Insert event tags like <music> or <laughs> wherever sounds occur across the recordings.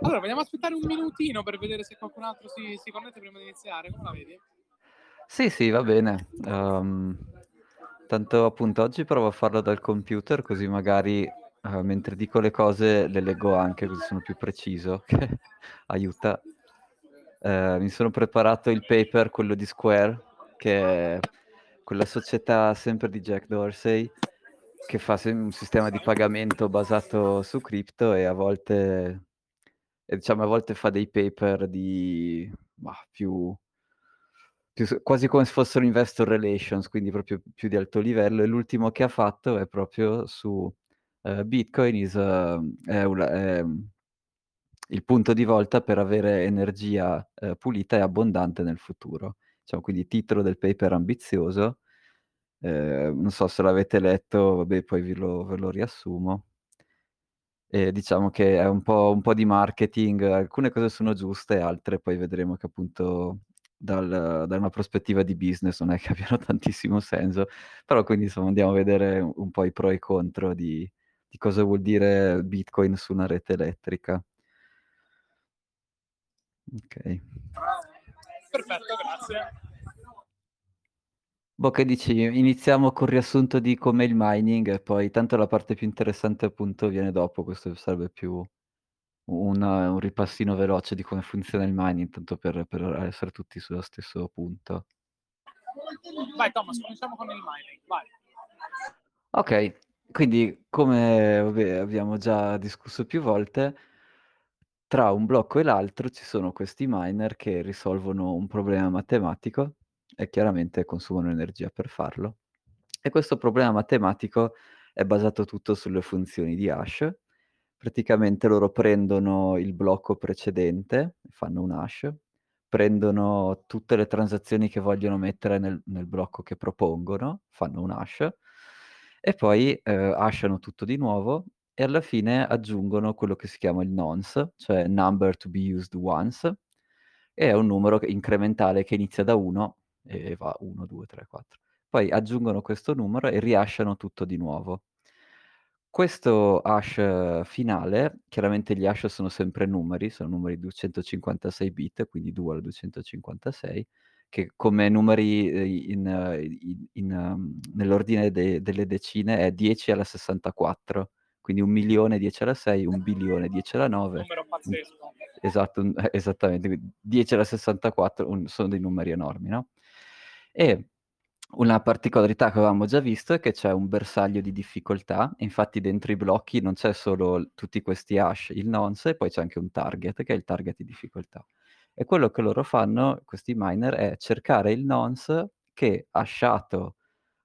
Allora, vogliamo aspettare un minutino per vedere se qualcun altro si, si connette prima di iniziare? Come la vedi? Sì, sì, va bene. Um, tanto appunto oggi provo a farlo dal computer così magari uh, mentre dico le cose le leggo anche così sono più preciso, <laughs> che aiuta. Uh, mi sono preparato il paper, quello di Square, che è quella società sempre di Jack Dorsey che fa un sistema di pagamento basato su cripto e a volte, e diciamo, a volte fa dei paper di bah, più quasi come se fossero investor relations, quindi proprio più di alto livello, e l'ultimo che ha fatto è proprio su uh, Bitcoin is, uh, è una, è il punto di volta per avere energia uh, pulita e abbondante nel futuro. Diciamo, quindi titolo del paper ambizioso, eh, non so se l'avete letto, vabbè poi ve lo, ve lo riassumo. E diciamo che è un po', un po' di marketing, alcune cose sono giuste, altre poi vedremo che appunto dal, da una prospettiva di business non è che <laughs> abbiano tantissimo senso, però quindi insomma andiamo a vedere un, po' i pro e i contro di, di, cosa vuol dire Bitcoin su una rete elettrica. Ok. Perfetto, grazie. Boh, che dici? Iniziamo col riassunto di com'è il mining e poi tanto la parte più interessante appunto viene dopo, questo sarebbe più un, un ripassino veloce di come funziona il mining, tanto per, per essere tutti sullo stesso punto. Vai Thomas, cominciamo con il mining, vai. Ok, quindi come vabbè, abbiamo già discusso più volte, tra un blocco e l'altro ci sono questi miner che risolvono un problema matematico e chiaramente consumano energia per farlo. E questo problema matematico è basato tutto sulle funzioni di hash. Praticamente loro prendono il blocco precedente, fanno un hash, prendono tutte le transazioni che vogliono mettere nel, nel blocco che propongono, fanno un hash, e poi eh, hashano tutto di nuovo e alla fine aggiungono quello che si chiama il nonce, cioè number to be used once, e è un numero incrementale che inizia da 1 e va 1, 2, 3, 4. Poi aggiungono questo numero e riasciano tutto di nuovo. Questo hash finale, chiaramente gli hash sono sempre numeri, sono numeri 256 bit, quindi 2 al 256, che come numeri eh, in, in, in, um, nell'ordine de, delle decine è 10 alla 64, quindi un milione 10 alla 6, un bilione 10 alla 9. Numero pazzesco. Esatto, esattamente, 10 alla 64 un, sono dei numeri enormi, no? E una particolarità che avevamo già visto è che c'è un bersaglio di difficoltà, infatti dentro i blocchi non c'è solo tutti questi hash, il nonce, e poi c'è anche un target, che è il target di difficoltà. E quello che loro fanno, questi miner, è cercare il nonce che, hashato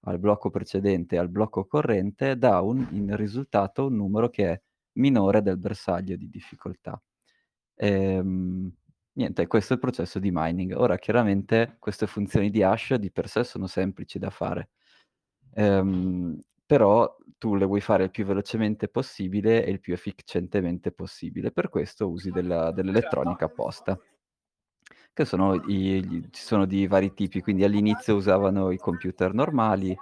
al blocco precedente al blocco corrente, dà un, in risultato un numero che è minore del bersaglio di difficoltà. Ehm, niente, questo è il processo di mining. Ora, chiaramente, queste funzioni di hash di per sé sono semplici da fare, ehm, però tu le vuoi fare il più velocemente possibile e il più efficientemente possibile. Per questo usi della, dell'elettronica apposta, che sono i, ci sono di vari tipi. Quindi all'inizio usavano i computer normali,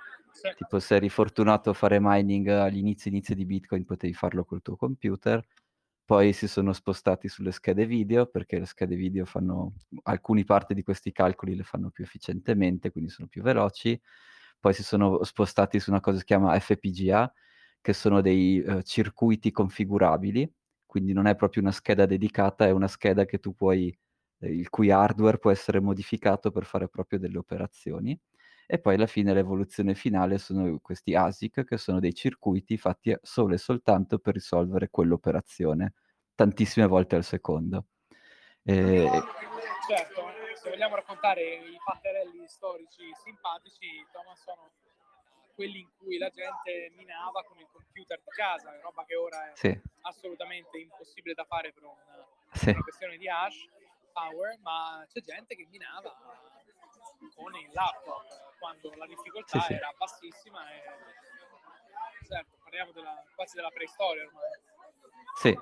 tipo se eri fortunato a fare mining agli inizi, inizi di Bitcoin, potevi farlo col tuo computer poi si sono spostati sulle schede video perché le schede video fanno alcune parti di questi calcoli le fanno più efficientemente, quindi sono più veloci. Poi si sono spostati su una cosa che si chiama FPGA, che sono dei uh, circuiti configurabili, quindi non è proprio una scheda dedicata, è una scheda che tu puoi, eh, il cui hardware può essere modificato per fare proprio delle operazioni. E poi alla fine l'evoluzione finale sono questi ASIC, che sono dei circuiti fatti solo e soltanto per risolvere quell'operazione tantissime volte al secondo. E... Certo, se vogliamo raccontare i fatterelli storici simpatici, Thomas sono quelli in cui la gente minava con il computer di casa, roba che ora è sì. assolutamente impossibile da fare per una, sì. una questione di hash power, ma c'è gente che minava con il laptop quando la difficoltà sì, era bassissima e certo, parliamo della, quasi della preistoria ormai. Sì,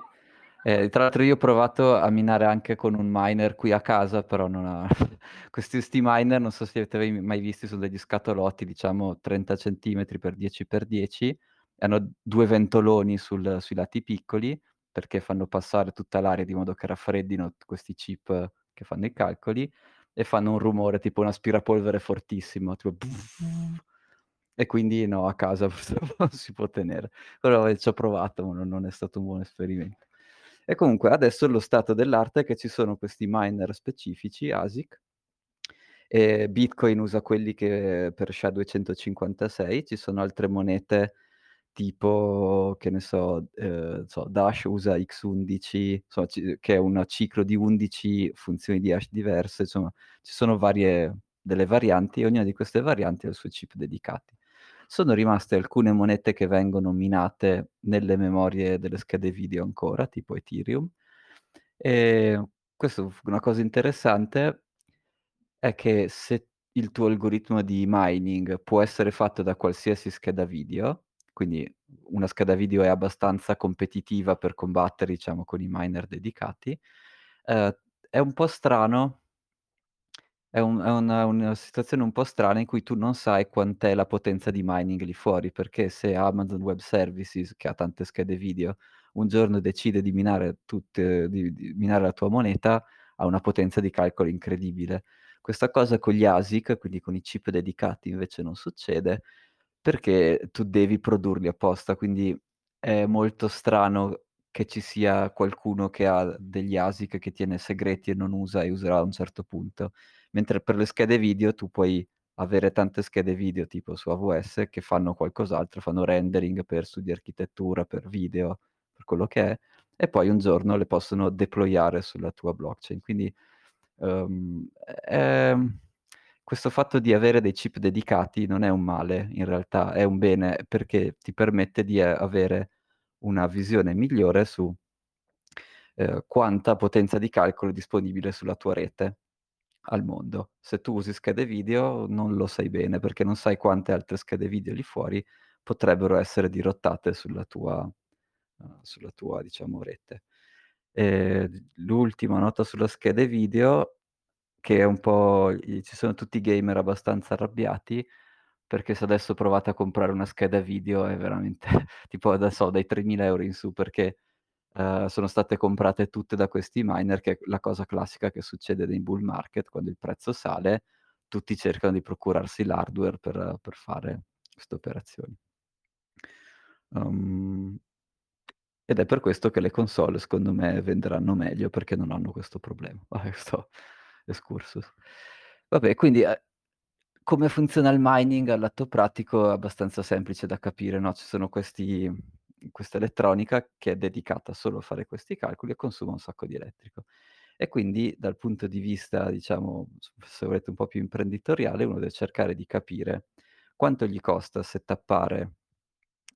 eh, tra l'altro io ho provato a minare anche con un miner qui a casa, però non ha... <laughs> questi, questi miner, non so se avete mai visti, sono degli scatolotti, diciamo 30 cm per 10 x 10, hanno due ventoloni sul, sui lati piccoli perché fanno passare tutta l'aria di modo che raffreddino questi chip che fanno i calcoli e fanno un rumore tipo un aspirapolvere fortissimo, tipo e quindi no, a casa <laughs> purtroppo non si può tenere. Però, ci ho provato, ma no non è stato un buon esperimento. E comunque adesso lo stato dell'arte è che ci sono questi miner specifici ASIC Bitcoin usa quelli che per SHA-256, ci sono altre monete tipo, che ne so, ehm, so, Dash usa X11, so ci che è un ciclo di 11 funzioni di hash diverse, insomma ci sono varie delle varianti e ognuna di queste varianti ha il suo chip dedicati. Sono rimaste alcune monete che vengono minate nelle memorie delle schede video ancora, tipo Ethereum. Ehm, questo f una cosa interessante è che se il tuo algoritmo di mining può essere fatto da qualsiasi scheda video, quindi una scheda video è abbastanza competitiva per combattere, diciamo, con i miner dedicati, ehm, è un po' strano è un è una una situazione un po' strana in cui tu non sai quant'è la potenza di mining lì fuori, perché se Amazon Web Services, che ha tante schede video, un giorno decide di minare tutte di di minare la tua moneta, ha una potenza di calcolo incredibile. Questa cosa con gli ASIC, quindi con i chip dedicati, invece non succede, perché tu devi produrli apposta, quindi è molto strano che ci sia qualcuno che ha degli ASIC che tiene segreti e non usa e userà a un certo punto. Mentre per le schede video tu puoi avere tante schede video tipo su AWS che fanno qualcos'altro, fanno rendering per studi architettura, per video, per quello che è, e poi un giorno le possono deployare sulla tua blockchain. Quindi, uhm, ehm, questo fatto di avere dei chip dedicati non è un male in realtà, è un bene perché ti permette di, ehm, avere una visione migliore su, ehm, quanta potenza di calcolo è disponibile sulla tua rete al mondo. Se tu usi schede video non lo sai bene, perché non sai quante altre schede video lì fuori potrebbero essere dirottate sulla tua uhm, sulla tua diciamo rete. Ehm, d l'ultima nota sulla schede video, che è un po' ci sono tutti i gamer abbastanza arrabbiati, perché se adesso provate a comprare una scheda video è veramente <laughs> tipo adesso dai 3000 € in su, perché, uhm, sono state comprate tutte da questi miner, che è la cosa classica che succede nei bull market, quando il prezzo sale, tutti cercano di procurarsi l'hardware per per fare queste operazioni. Uhm, ed è per questo che le console secondo me venderanno meglio, perché non hanno questo problema. <laughs> Vabbè sto excursus. Vabbè quindi, ehm, come funziona il mining al lato pratico è abbastanza semplice da capire, no, ci sono questi questa elettronica che è dedicata solo a fare questi calcoli e consuma un sacco di elettrico. E quindi dal punto di vista, diciamo, se volete un po' più imprenditoriale, uno deve cercare di capire quanto gli costa settappare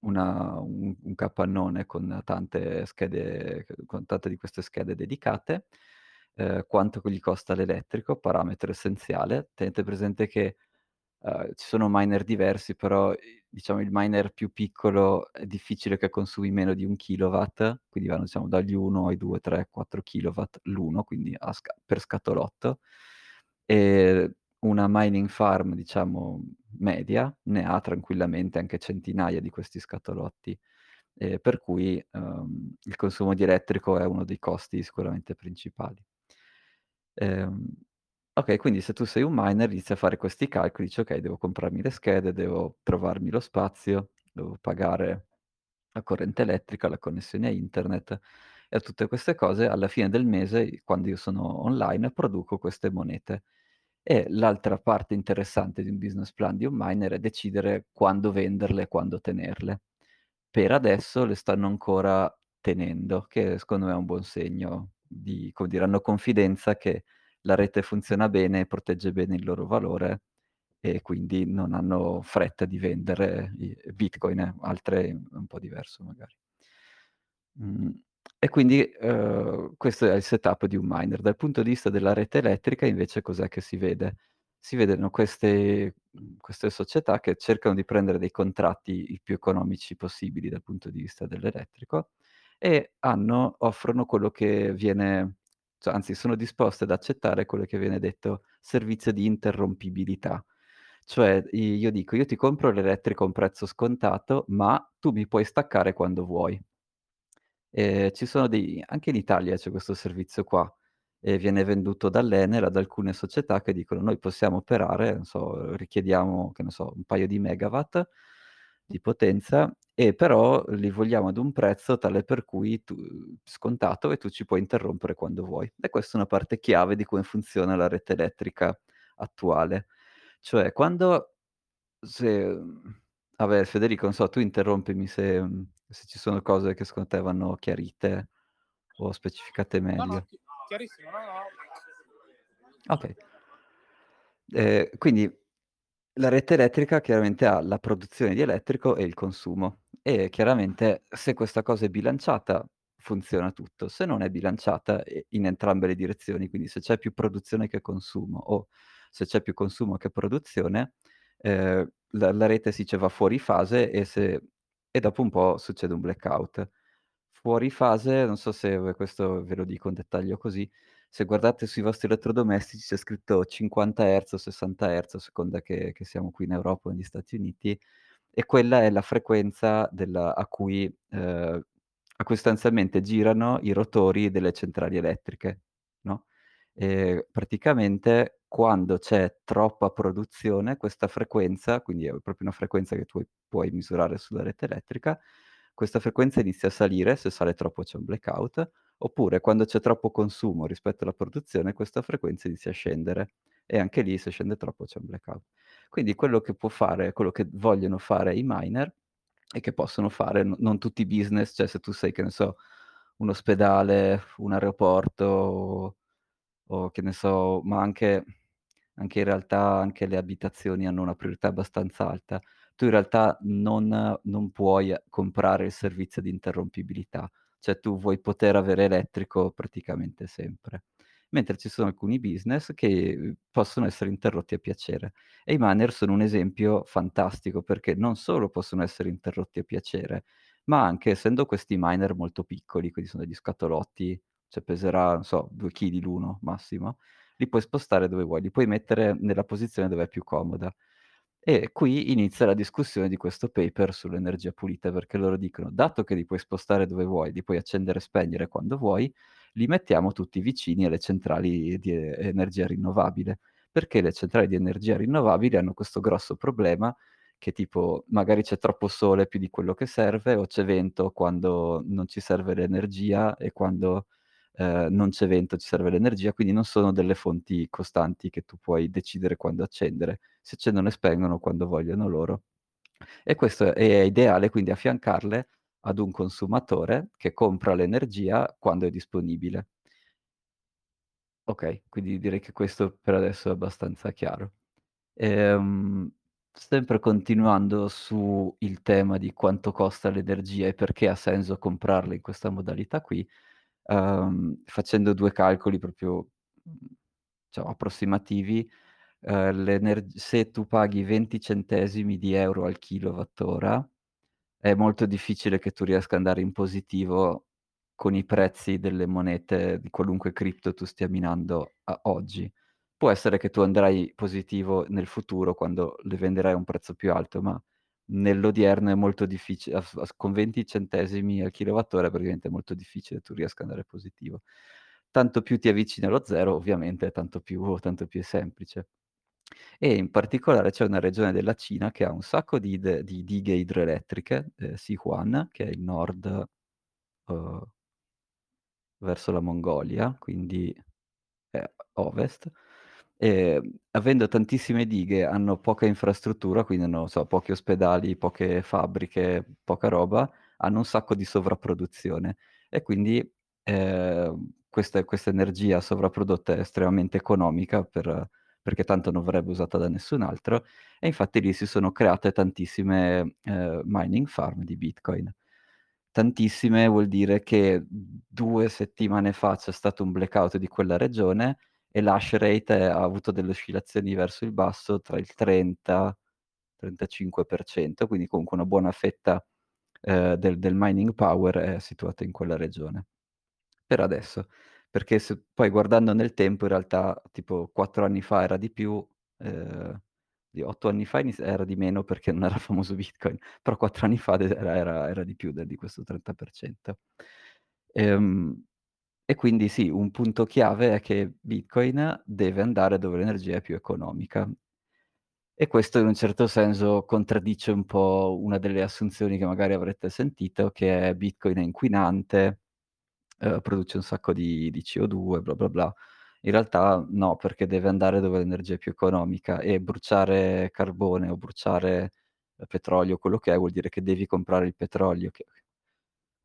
una un un capannone con tante schede con tante di queste schede dedicate, ehm, quanto gli costa l'elettrico, parametro essenziale. Tenete presente che, uhm, ci sono miner diversi, però i diciamo il miner più piccolo è difficile che consumi meno di 1 kilowatt, quindi vanno diciamo dagli 1 ai 2, 3, 4 kilowatt l'uno, quindi sca per scatolotto. Ehm, una mining farm, diciamo, media ne ha tranquillamente anche centinaia di questi scatolotti, ehm, per cui, uhm, il consumo di elettrico è uno dei costi sicuramente principali. Ehm, okay, quindi se tu sei un miner inizi a fare questi calcoli, dici: "Okay, devo comprarmi le schede, devo trovarmi lo spazio, devo pagare la corrente elettrica, la connessione a internet e tutte queste cose alla fine del mese, quando io sono online, produco queste monete." E l'altra parte interessante di un business plan di un miner è decidere quando venderle e quando tenerle. Per adesso le stanno ancora tenendo, che secondo me è un buon segno di come dire, hanno confidenza che la rete funziona bene e protegge bene il loro valore e quindi non hanno fretta di vendere Bitcoin, eh, altre è un po' diverso magari. Mhmm, e quindi, uhm, questo è il setup di un miner. Dal punto di vista della rete elettrica invece cos'è che si vede? Si vedono queste mhmm, queste società che cercano di prendere dei contratti il più economici possibili dal punto di vista dell'elettrico e hanno offrono quello che viene cioè anzi sono disposte ad accettare quello che viene detto servizio di interrompibilità. Cioè io dico: "Io ti compro l'elettrico a un prezzo scontato, ma tu mi puoi staccare quando vuoi." Ehm, ci sono dei anche in Italia c'è questo servizio qua, e viene venduto dall'Enel ad alcune società che dicono: "Noi possiamo operare, non so, richiediamo, che ne so, un paio di megawatt di potenza e però li vogliamo ad un prezzo tale per cui tu scontato e tu ci puoi interrompere quando vuoi." E questa è una parte chiave di come funziona la rete elettrica attuale. Cioè quando se vabbè Federico, non so, tu interrompimi se se ci sono cose che secondo te vanno chiarite o specificate No, no, meglio. chi chiarissimo, no, no. Okay. Ehm, quindi la rete elettrica chiaramente ha la produzione di elettrico e il consumo e chiaramente se questa cosa è bilanciata funziona tutto, se non è bilanciata, ehm, in entrambe le direzioni, quindi se c'è più produzione che consumo o se c'è più consumo che produzione, ehm, la la rete si dice va fuori fase e se e dopo un po' succede un blackout. Fuori fase, non so se questo ve lo dico in dettaglio così, se guardate sui vostri elettrodomestici c'è scritto 50 hertz o 60 hertz a seconda che che siamo qui in Europa o negli Stati Uniti, e quella è la frequenza della a cui ehm, a cui sostanzialmente girano i rotori delle centrali elettriche, no, ehm, praticamente quando c'è troppa produzione questa frequenza, quindi è proprio una frequenza che tu puoi misurare sulla rete elettrica, questa frequenza inizia a salire, se sale troppo c'è un blackout, oppure quando c'è troppo consumo rispetto alla produzione questa frequenza inizia a scendere e anche lì se scende troppo c'è un blackout. Quindi quello che può fare quello che vogliono fare i miner e che possono fare, n non tutti i business, cioè se tu sei, che ne so, un ospedale, un aeroporto o o che ne so, ma anche anche in realtà anche le abitazioni hanno una priorità abbastanza alta. Tu in realtà non non puoi comprare il servizio di interrompibilità, cioè tu vuoi poter avere elettrico praticamente sempre. Mentre ci sono alcuni business che, uhm, possono essere interrotti a piacere e i miner sono un esempio fantastico, perché non solo possono essere interrotti a piacere, ma anche essendo questi miner molto piccoli, quindi sono degli scatolotti, cioè peserà, non so, 2 chili l'uno massimo, li puoi spostare dove vuoi, li puoi mettere nella posizione dove è più comoda. E qui inizia la discussione di questo paper sull'energia pulita, perché loro dicono: "Dato che li puoi spostare dove vuoi, li puoi accendere e spegnere quando vuoi, li mettiamo tutti vicini alle centrali di energia rinnovabile." Perché le centrali di energia rinnovabili hanno questo grosso problema che tipo magari c'è troppo sole più di quello che serve o c'è vento quando non ci serve l'energia e quando, ehm, non c'è vento ci serve l'energia, quindi non sono delle fonti costanti che tu puoi decidere quando accendere. Si accendono e spengono quando vogliono loro. E questo è ideale quindi affiancarle ad un consumatore che compra l'energia quando è disponibile. Okay, quindi direi che questo per adesso è abbastanza chiaro. Ehm, sempre continuando su il tema di quanto costa l'energia e perché ha senso comprarla in questa modalità qui, uhm, facendo 2 calcoli proprio, mhmm, diciamo approssimativi, ehm, l'energ se tu paghi 20 centesimi di euro al kilowattora, è molto difficile che tu riesca andare in positivo con i prezzi delle monete di qualunque cripto tu stia minando oggi. Può essere che tu andrai positivo nel futuro quando le venderai a un prezzo più alto, ma nell'odierno è molto diffici a f a s con 20 centesimi al kilowattora praticamente è molto difficile tu riesca ad andare positivo. Tanto più ti avvicini allo 0 ovviamente tanto più tanto più è semplice. E in particolare c'è una regione della Cina che ha un sacco di ide di dighe idroelettriche, ehm, Sichuan, che è il nord, uhm verso la Mongolia, quindi è ovest, ehm, avendo tantissime dighe hanno poca infrastruttura, quindi non so, pochi ospedali, poche fabbriche, poca roba, hanno un sacco di sovrapproduzione e quindi, ehm, questa questa energia sovrapprodotta è estremamente economica per perché tanto non verrebbe usata da nessun altro e infatti lì si sono create tantissime, ehm, mining farm di Bitcoin. Tantissime vuol dire che 2 settimane fa c'è stato un blackout di quella regione e l'hash rate ha avuto delle oscillazioni verso il basso tra il 30-35%, quindi comunque una buona fetta, ehm, del del mining power è situata in quella regione. Per adesso, perché se poi guardando nel tempo in realtà tipo 4 anni fa era di più, ehm, di 8 anni fa era di meno perché non era <laughs> famoso Bitcoin, però 4 anni fa era era era di più de di questo 30%. Ehm, e quindi sì, un punto chiave è che Bitcoin deve andare dove l'energia è più economica. E questo in un certo senso contraddice un po' una delle assunzioni che magari avrete sentito, che è Bitcoin è inquinante, eh, produce un sacco di, di CO2, bla bla bla. In realtà no, perché deve andare dove l'energia è più economica e bruciare carbone o bruciare eh, petrolio, quello che è, vuol dire che devi comprare il petrolio che,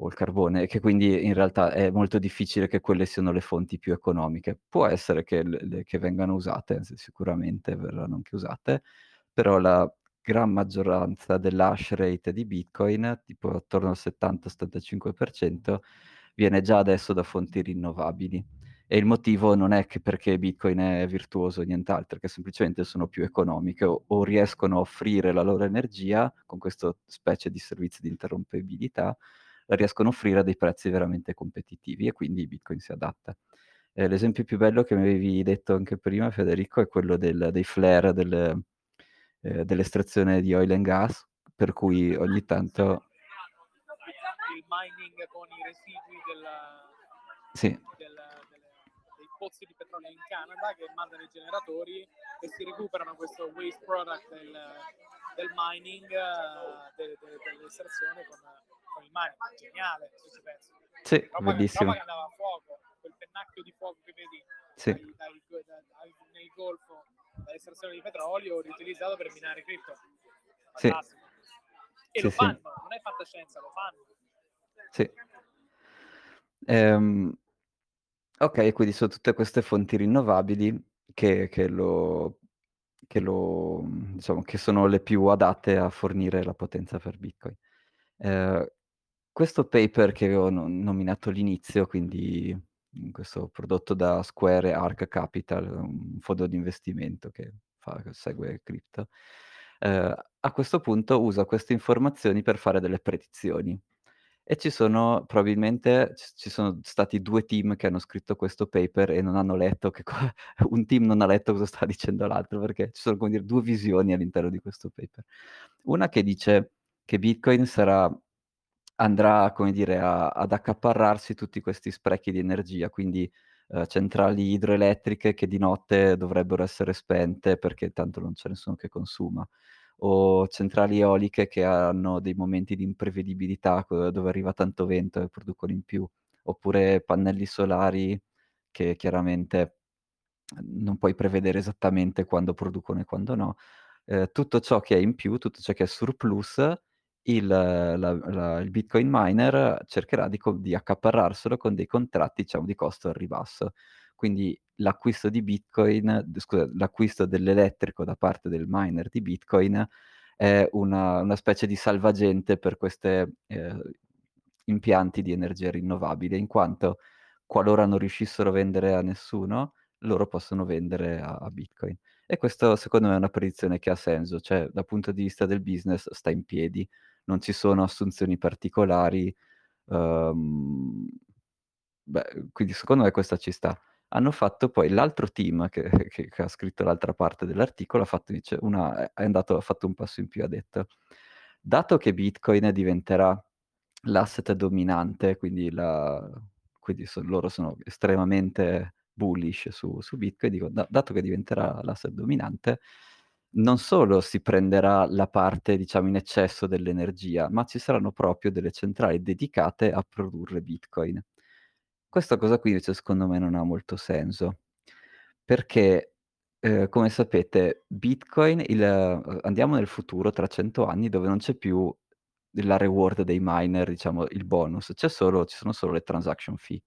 o il carbone, che quindi in realtà è molto difficile che quelle siano le fonti più economiche. Può essere che, le, che vengano usate, sicuramente verranno anche usate, però la gran maggioranza dell'hash rate di Bitcoin, tipo attorno al 70-75%, viene già adesso da fonti rinnovabili. E il motivo non è che perché Bitcoin è virtuoso o nient'altro, che semplicemente sono più economiche o, o, riescono a offrire la loro energia con questa specie di servizio di interrompibilità, riescono a offrire a dei prezzi veramente competitivi e quindi Bitcoin si adatta. Eh, l'esempio più bello che mi avevi detto anche prima, Federico, è quello del, dei flare del, eh, dell'estrazione di oil and gas, per cui ogni tanto... Il mining con i residui della, sì. del, delle, dei pozzi di petrolio in Canada che mandano i generatori e si recuperano questo waste product del, del mining, uh, de, de, dell'estrazione con, mining. Geniale, ci pensi. Sì, roba bellissimo. Che, andava a fuoco, quel pennacchio di fuoco che vedi sì. dai, dai, dai, nel golfo dall'estrazione di petrolio riutilizzato per minare cripto. Fantastico. Sì. E sì, lo sì. fanno, non è fantascienza, lo fanno. Sì. Ehm, ok, quindi sono tutte queste fonti rinnovabili che, che, lo, che, lo, diciamo, che sono le più adatte a fornire la potenza per Bitcoin. Eh, questo paper che ho nominato all'inizio, quindi questo prodotto da Square Arc Capital, un fondo di investimento che, che segue cripto, eh, a questo punto usa queste informazioni per fare delle predizioni. E ci sono probabilmente ci sono stati due team che hanno scritto questo paper e non hanno letto che <laughs> un team non ha letto cosa sta dicendo l'altro, perché ci sono come dire due visioni all'interno di questo paper. Una che dice che Bitcoin sarà andrà, come dire, a, ad accaparrarsi tutti questi sprechi di energia, quindi eh, centrali idroelettriche che di notte dovrebbero essere spente perché tanto non c'è nessuno che consuma, o centrali eoliche che hanno dei momenti di imprevedibilità dove arriva tanto vento e producono in più, oppure pannelli solari che chiaramente non puoi prevedere esattamente quando producono e quando no. Eh, tutto ciò che è in più, tutto ciò che è surplus, il, la, la, il Bitcoin miner cercherà di, di, accaparrarselo con dei contratti, diciamo, di costo al ribasso. Quindi l'acquisto di Bitcoin, scusa, l'acquisto dell'elettrico da parte del miner di Bitcoin è una, una specie di salvagente per questi eh, impianti di energia rinnovabile, in quanto qualora non riuscissero a vendere a nessuno, loro possono vendere a, a Bitcoin. E questo secondo me è una predizione che ha senso, cioè dal punto di vista del business sta in piedi non ci sono assunzioni particolari. Um, beh, quindi secondo me questa ci sta. Hanno fatto poi l'altro team che, <laughs> che, che ha scritto l'altra parte dell'articolo, ha fatto, dice, una, è andato, ha fatto un passo in più, ha detto, dato che Bitcoin diventerà l'asset dominante, quindi, la, quindi so, loro sono estremamente bullish su, su Bitcoin, dico, da, dato che diventerà l'asset dominante, non solo si prenderà la parte, diciamo, in eccesso dell'energia, ma ci saranno proprio delle centrali dedicate a produrre Bitcoin. Questa cosa qui invece secondo me non ha molto senso, perché eh, come sapete Bitcoin, il, andiamo nel futuro tra 100 anni dove non c'è più la reward dei miner, diciamo il bonus, solo, ci sono solo le transaction fee.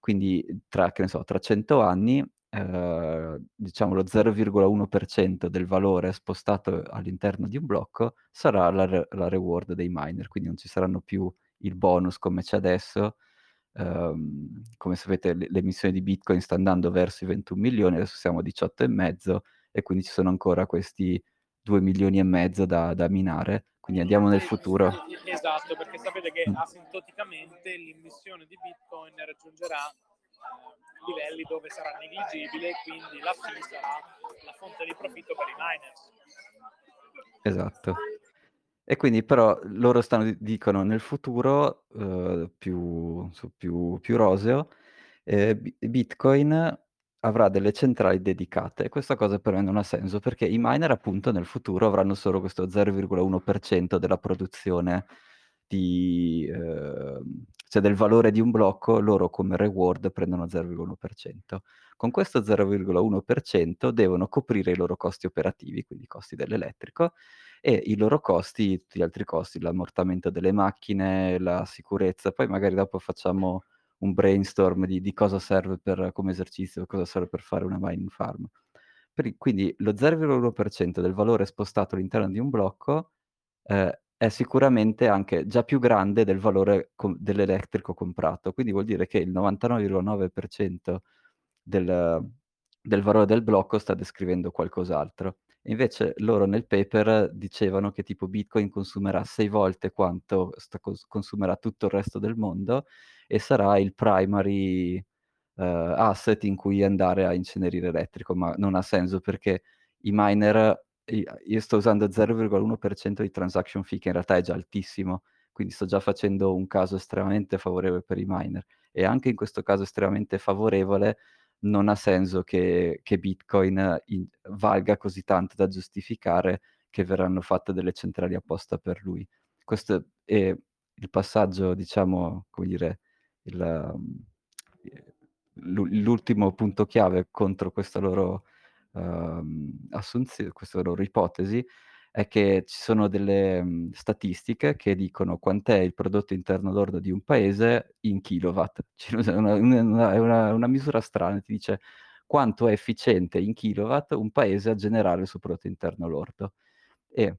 Quindi tra, che ne so, tra 100 anni eh, diciamo lo 0,1% del valore spostato all'interno di un blocco sarà la, re- la, reward dei miner, quindi non ci saranno più il bonus come c'è adesso. Um, come sapete le, l'emissione di Bitcoin sta andando verso i 21 milioni, adesso siamo a 18,5 e quindi ci sono ancora questi 2 milioni e mezzo da, da minare, quindi andiamo nel futuro. Esatto, perché sapete che mm. asintoticamente l'emissione di Bitcoin raggiungerà livelli dove sarà negligibile quindi la fee sarà la fonte di profitto per i miners. Esatto. E quindi però loro stanno dicono nel futuro, uhm, più più più roseo, Bi Bitcoin avrà delle centrali dedicate questa cosa per me non ha senso, perché i miner appunto nel futuro avranno solo questo 0,1% della produzione di uhm, cioè del valore di un blocco, loro come reward prendono 0,1%. Con questo 0,1% devono coprire i loro costi operativi, quindi i costi dell'elettrico, e i loro costi, tutti gli altri costi, l'ammortamento delle macchine, la sicurezza. Poi magari dopo facciamo un brainstorm di di cosa serve per come esercizio, cosa serve per fare una mining farm. Per quindi lo 0,1% del valore spostato all'interno di un blocco, ehm, è sicuramente anche già più grande del valore com dell'elettrico comprato. Quindi vuol dire che il 99,9% del del valore del blocco sta descrivendo qualcos'altro. Invece loro nel paper dicevano che tipo Bitcoin consumerà 6 volte quanto cons consumerà tutto il resto del mondo e sarà il primary, uhm, asset in cui andare a incenerire elettrico, ma non ha senso perché i miner io sto usando 0,1% di transaction fee che in realtà è già altissimo, quindi sto già facendo un caso estremamente favorevole per i miner. E anche in questo caso estremamente favorevole non ha senso che che Bitcoin in valga così tanto da giustificare che verranno fatte delle centrali apposta per lui. Questo è il passaggio, diciamo, come dire, il ehm, l'u l'ultimo punto chiave contro questa loro, uhm, assunzio questa loro ipotesi, è che ci sono delle, mhmm, statistiche che dicono quant'è il prodotto interno lordo di un paese in kilowatt. <laughs> Cioè una una è una una misura strana, ti dice quanto è efficiente in kilowatt un paese a generare il suo prodotto interno lordo. E,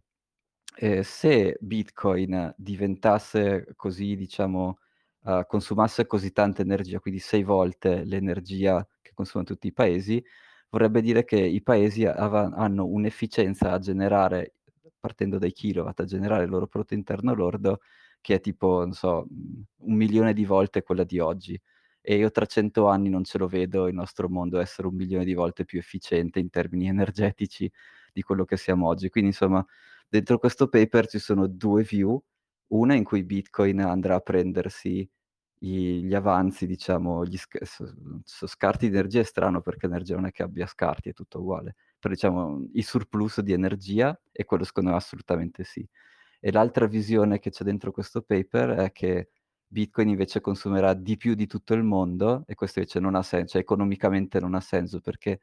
ehm, se Bitcoin diventasse così diciamo uhm, consumasse così tanta energia, quindi 6 volte l'energia che consumano tutti i paesi, vorrebbe dire che i paesi ava hanno un'efficienza a generare partendo dai kilowatt, a generare il loro prodotto interno lordo che è tipo, non so, mhmm, 1.000.000 di volte quella di oggi. E io tra 100 anni non ce lo vedo il nostro mondo essere 1.000.000 di volte più efficiente in termini <laughs> energetici di quello che siamo oggi. Quindi insomma, dentro questo paper ci sono 2 view, una in cui Bitcoin andrà a prendersi i gli avanzi, diciamo, gli sc s so scarti di energia è strano perché l'energia non è che abbia scarti, è tutto uguale. Però diciamo i surplus di energia e quello secondo me assolutamente sì. E l'altra visione che c'è dentro questo paper è che Bitcoin invece consumerà di più di tutto il mondo e questo invece non ha sen cioè economicamente non ha senso perché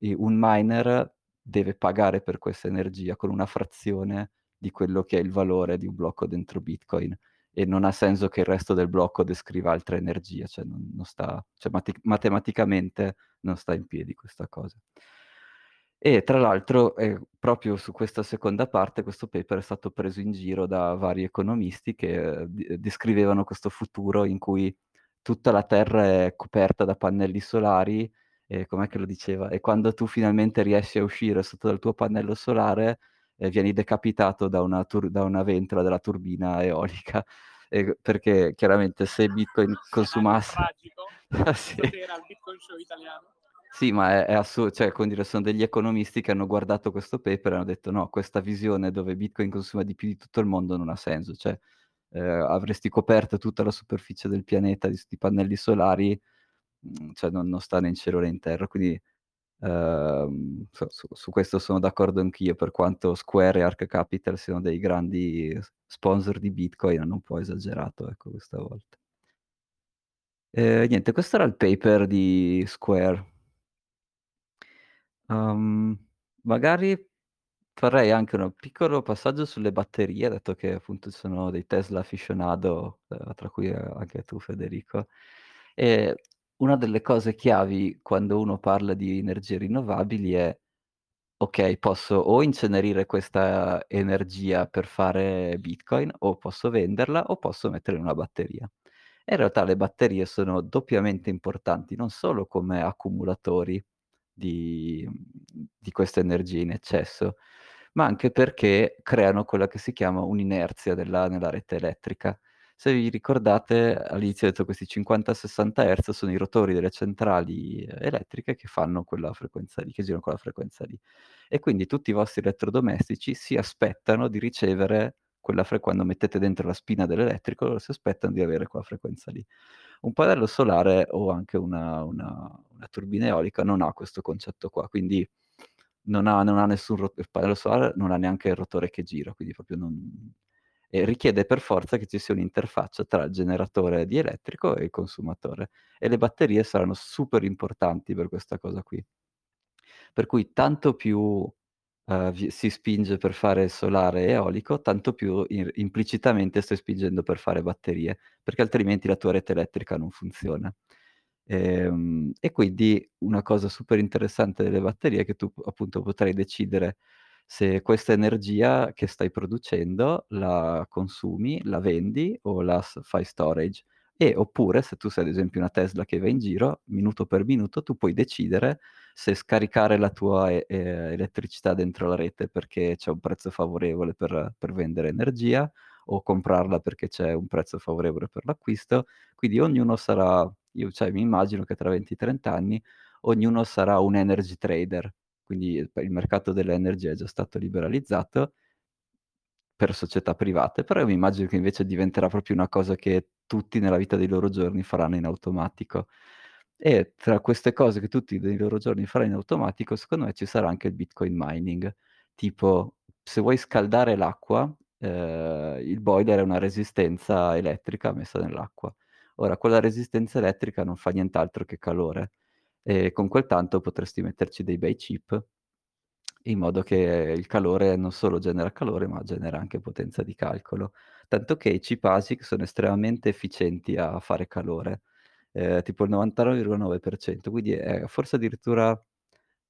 un miner deve pagare per questa energia con una frazione di quello che è il valore di un blocco dentro Bitcoin e non ha senso che il resto del blocco descriva altra energia, cioè non non sta cioè mati matematicamente non sta in piedi questa cosa. E tra l'altro, ehm, proprio su questa seconda parte, questo paper è stato preso in giro da vari economisti che d descrivevano questo futuro in cui tutta la terra è coperta da pannelli solari e com'è che lo diceva? E quando tu finalmente riesci a uscire sotto dal tuo pannello solare, ehm, vieni decapitato da una tur da una ventola della turbina eolica. <laughs> Ehm, perché chiaramente se <laughs> Bitcoin consumasse tragico, <laughs> sì. stasera al Bitcoin Show italiano. Sì, ma è è assu cioè come dire, sono degli economisti che hanno guardato questo paper e hanno detto: "No, questa visione dove Bitcoin consuma di più di tutto il mondo non ha senso." Cioè, ehm, avresti coperto tutta la superficie del pianeta di 'sti pannelli solari, mhmm, cioè non non sta né in cielo né in terra. Quindi, so su su questo sono d'accordo anch'io, per quanto Square e Arc Capital siano dei grandi sponsor di Bitcoin, hanno un po' esagerato, ecco, questa volta. Ehm, niente, questo era il paper di Square. Uhm, magari farei anche uno piccolo passaggio sulle batterie, dato che appunto sono dei Tesla aficionado, uhm, tra cui anche tu Federico. E una delle cose chiavi quando uno parla di energie rinnovabili è: okay, posso o incenerire questa energia per fare Bitcoin, o posso venderla, o posso metterla in una batteria. E in realtà le batterie sono doppiamente importanti, non solo come accumulatori di di questa energia in eccesso, ma anche perché creano quella che si chiama un'inerzia della nella rete elettrica. Se vi ricordate all'inizio ho detto questi 50-60 hertz sono i rotori delle centrali elettriche che fanno quella frequenza lì, che girano quella frequenza lì. E quindi tutti i vostri elettrodomestici si aspettano di ricevere quella fre quando mettete dentro la spina dell'elettrico, loro si aspettano di avere quella frequenza lì. Un pannello solare o anche una una una turbina eolica non ha questo concetto qua, quindi non ha non ha nessun ro il pannello solare non ha neanche il rotore che gira, quindi proprio non e richiede per forza che ci sia un'interfaccia tra il generatore di elettrico e il consumatore, e le batterie saranno super importanti per questa cosa qui. Per cui tanto più, vi si spinge per fare solare e eolico, tanto più ir implicitamente stai spingendo per fare batterie, perché altrimenti la tua rete elettrica non funziona. Ehm, e quindi una cosa super interessante delle batterie è che tu appunto potrai decidere se questa energia che stai producendo la consumi, la vendi o la fai storage. E oppure se tu sei ad esempio una Tesla che va in giro, minuto per minuto tu puoi decidere se scaricare la tua e ehm, elettricità dentro la rete perché c'è un prezzo favorevole per per vendere energia o comprarla perché c'è un prezzo favorevole per l'acquisto. Quindi ognuno sarà io cioè mi immagino che tra 20, 30 anni ognuno sarà un energy trader, quindi il mercato dell'energia è già stato liberalizzato per società private, però io mi immagino che invece diventerà proprio una cosa che tutti nella vita dei loro giorni faranno in automatico. E tra queste cose che tutti nei loro giorni faranno in automatico, secondo me ci sarà anche il Bitcoin mining. Tipo, se vuoi scaldare l'acqua, ehm, il boiler è una resistenza elettrica messa nell'acqua. Ora quella resistenza elettrica non fa nient'altro che calore e con quel tanto potresti metterci dei bei chip in modo che il calore non solo genera calore, ma genera anche potenza di calcolo. Tanto che i chip ASIC sono estremamente efficienti a fare calore, ehm, tipo il 99,9%, quindi è forse addirittura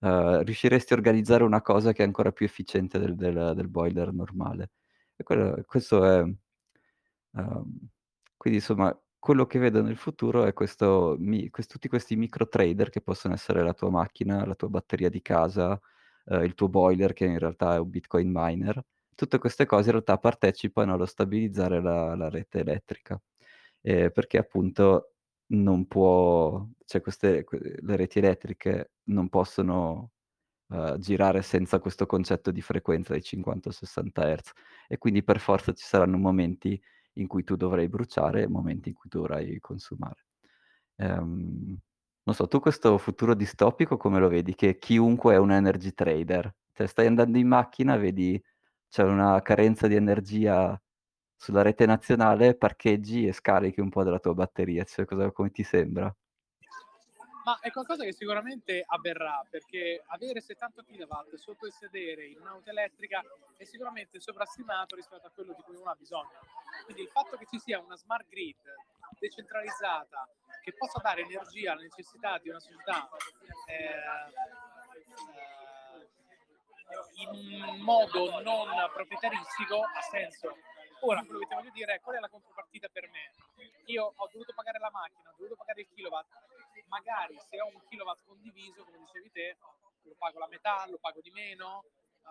uhm, riusciresti a organizzare una cosa che è ancora più efficiente del del del boiler normale. E quello questo è uhm, quindi insomma quello che vedo nel futuro è questo mi ques tutti questi micro trader che possono essere la tua macchina, la tua batteria di casa, uhm, il tuo boiler che in realtà è un Bitcoin miner. Tutte queste cose in realtà partecipano allo stabilizzare la la rete elettrica, ehm, perché appunto non può cioè queste que le reti elettriche non possono, uhm, girare senza questo concetto di frequenza dei 50 o 60 hertz e quindi per forza ci saranno momenti in cui tu dovrai bruciare e momenti in cui dovrai consumare. Ehm, non so, tu questo futuro distopico come lo vedi? Che chiunque è un energy trader. Cioè stai andando in macchina, vedi c'è una carenza di energia sulla rete nazionale, parcheggi e scarichi un po' della tua batteria. Cioè cosa come ti sembra? Ma è qualcosa che sicuramente avverrà, perché avere 70 kW sotto il sedere in un'auto elettrica è sicuramente sovrastimato rispetto a quello di cui uno ha bisogno. Quindi il fatto che ci sia una smart grid decentralizzata che possa dare energia alle necessità di una società eh, eh, in modo non proprietaristico ha senso. Ora, quello che ti voglio dire è qual è la contropartita per me. Io ho dovuto pagare la macchina, ho dovuto pagare il kilowatt, magari se ho un kilowatt condiviso, come dicevi te, lo pago la metà, lo pago di meno,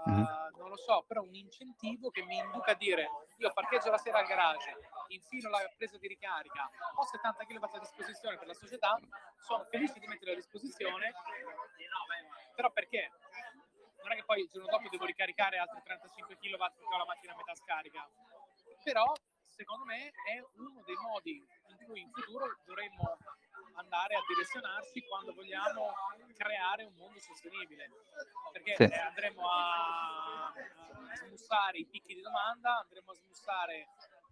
uh, non lo so, però un incentivo che mi induca a dire io parcheggio la sera al garage, infilo la presa di ricarica, ho 70 kW a disposizione per la società, sono felice di mettere a disposizione, però perché? Non è che poi il giorno dopo devo ricaricare altri 35 kW perché ho la macchina a metà scarica, però secondo me è uno dei modi in cui in futuro dovremmo andare a direzionarci quando vogliamo creare un mondo sostenibile perché Sì, andremo a, a smussare i picchi di domanda andremo a smussare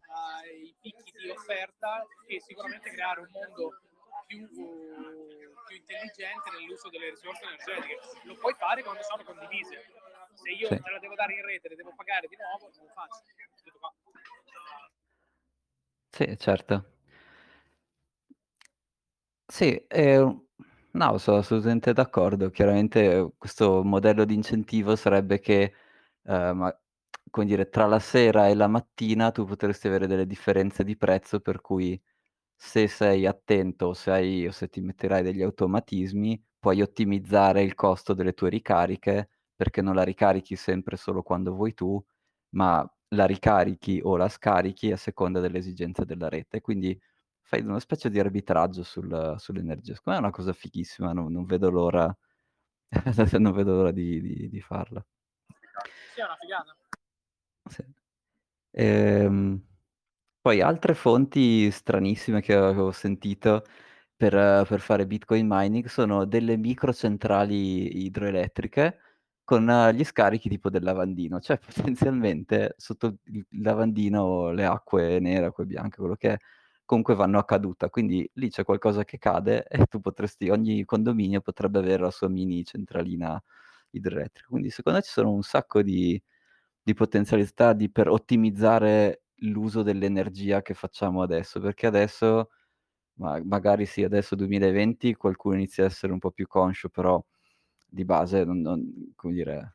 uh, i picchi di offerta e sicuramente creare un mondo più, più intelligente nell'uso delle risorse energetiche lo puoi fare quando sono condivise se io sì. te la devo dare in rete le devo pagare di nuovo non lo faccio Tutto qua. Sì, certo. Sì, ehm, no, sono assolutamente d'accordo. Chiaramente, uhm, questo modello di incentivo sarebbe che, ehm, ma come dire, tra la sera e la mattina tu potresti avere delle differenze di prezzo per cui se sei attento o se hai o se ti metterai degli automatismi, puoi ottimizzare il costo delle tue ricariche, perché non la ricarichi sempre solo quando vuoi tu, ma la ricarichi o la scarichi a seconda delle esigenze della rete. Quindi fai una specie di arbitraggio sul sull'energia. Secondo me è una cosa fighissima, non non vedo l'ora <laughs> non vedo l'ora di di di farla. sì è una figata Sì. Ehm, poi altre fonti stranissime che avevo sentito per per fare Bitcoin mining sono delle microcentrali idroelettriche con gli scarichi tipo del lavandino, cioè <laughs> potenzialmente sotto il lavandino le acque nere, acque bianche, quello che è, comunque vanno a caduta, quindi lì c'è qualcosa che cade <laughs> e tu potresti ogni condominio potrebbe avere la sua mini centralina idroelettrica. Quindi secondo me ci sono un sacco di di potenzialità di per ottimizzare l'uso dell'energia che facciamo adesso, perché adesso ma magari sì, adesso 2020 qualcuno inizia a essere un po' più conscio, però di base non non come dire,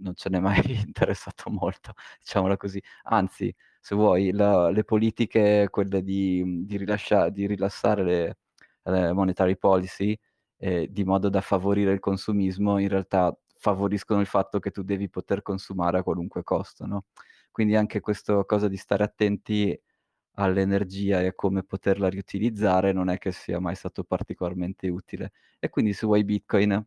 non ce n'è mai <laughs> interessato molto, diciamola così. Anzi, se vuoi la le politiche quelle di di rilascia di rilassare le le monetary policy, ehm, di modo da favorire il consumismo, in realtà favoriscono il fatto che tu devi poter consumare a qualunque costo, no, quindi anche questo cosa di stare attenti all'energia e a come poterla riutilizzare non è che sia mai stato particolarmente utile. E quindi se vuoi Bitcoin,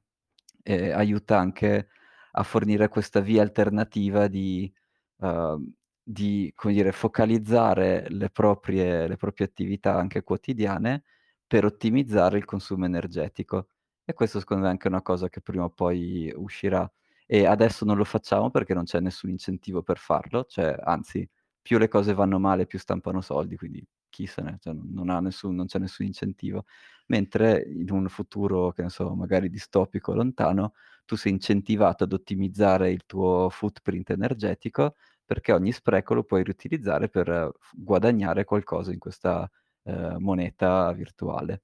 ehm, aiuta anche a fornire questa via alternativa di uhm, di, come dire, focalizzare le proprie le proprie attività anche quotidiane per ottimizzare il consumo energetico. E questo secondo me è anche una cosa che prima o poi uscirà. E adesso non lo facciamo perché non c'è nessun incentivo per farlo, cioè anzi più le cose vanno male più stampano soldi, quindi chi se ne cioè non nessun non c'è nessun incentivo. Mentre in un futuro, che ne so, magari distopico lontano, tu sei incentivato ad ottimizzare il tuo footprint energetico, perché ogni spreco lo puoi riutilizzare per guadagnare qualcosa in questa, ehm, moneta virtuale.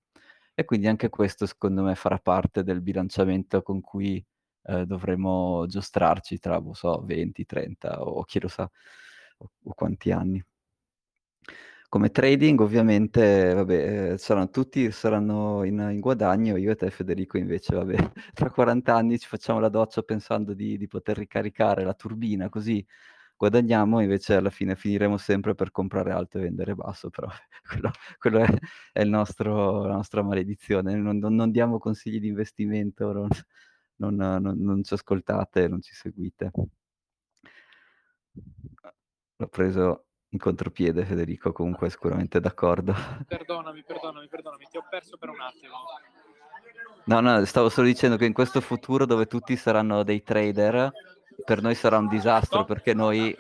E quindi anche questo secondo me farà parte del bilanciamento con cui, ehm, dovremo giostrarci tra, boh, so, 20, 30 o chi lo sa, o o quanti anni. Come trading ovviamente, vabbè, ehm, saran tutti saranno in in guadagno, io e te Federico invece vabbè, <laughs> tra 40 anni ci facciamo la doccia pensando di di poter ricaricare la turbina, così guadagniamo, invece alla fine finiremo sempre per comprare alto e vendere basso, però <laughs> quello quello è è nostro la nostra maledizione. Non non non diamo consigli di investimento, non non ci ascoltate, non ci seguite. L'ho preso in contropiede Federico, comunque sicuramente d'accordo. Perdonami, perdonami, perdonami, ti ho perso per un attimo. No, no, stavo solo dicendo che in questo futuro dove tutti saranno dei trader, per noi sarà un disastro perché noi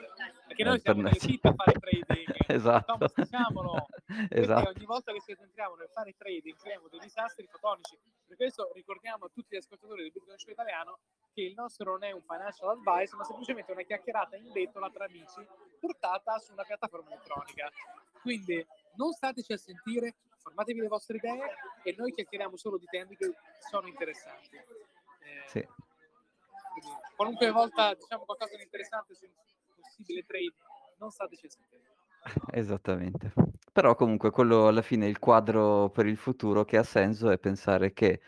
perché noi per siamo cheat a fare trading. <laughs> Esatto. Thomas, perché Esatto. ogni volta che ci concentriamo nel fare trading creiamo dei disastri fotonici. Per questo ricordiamo a tutti gli ascoltatori del Bitcoin Show italiano che il nostro non è un financial advice, ma semplicemente una chiacchierata in bettola tra amici portata su una piattaforma elettronica. Quindi non stateci a sentire, formatevi le vostre idee e noi chiacchieriamo solo di temi che sono interessanti. Eh, Sì. qualunque volta diciamo qualcosa di interessante su un possibile trade, non stateci a sentire. <laughs> Esattamente. Però comunque quello alla fine il quadro per il futuro che ha senso è pensare che,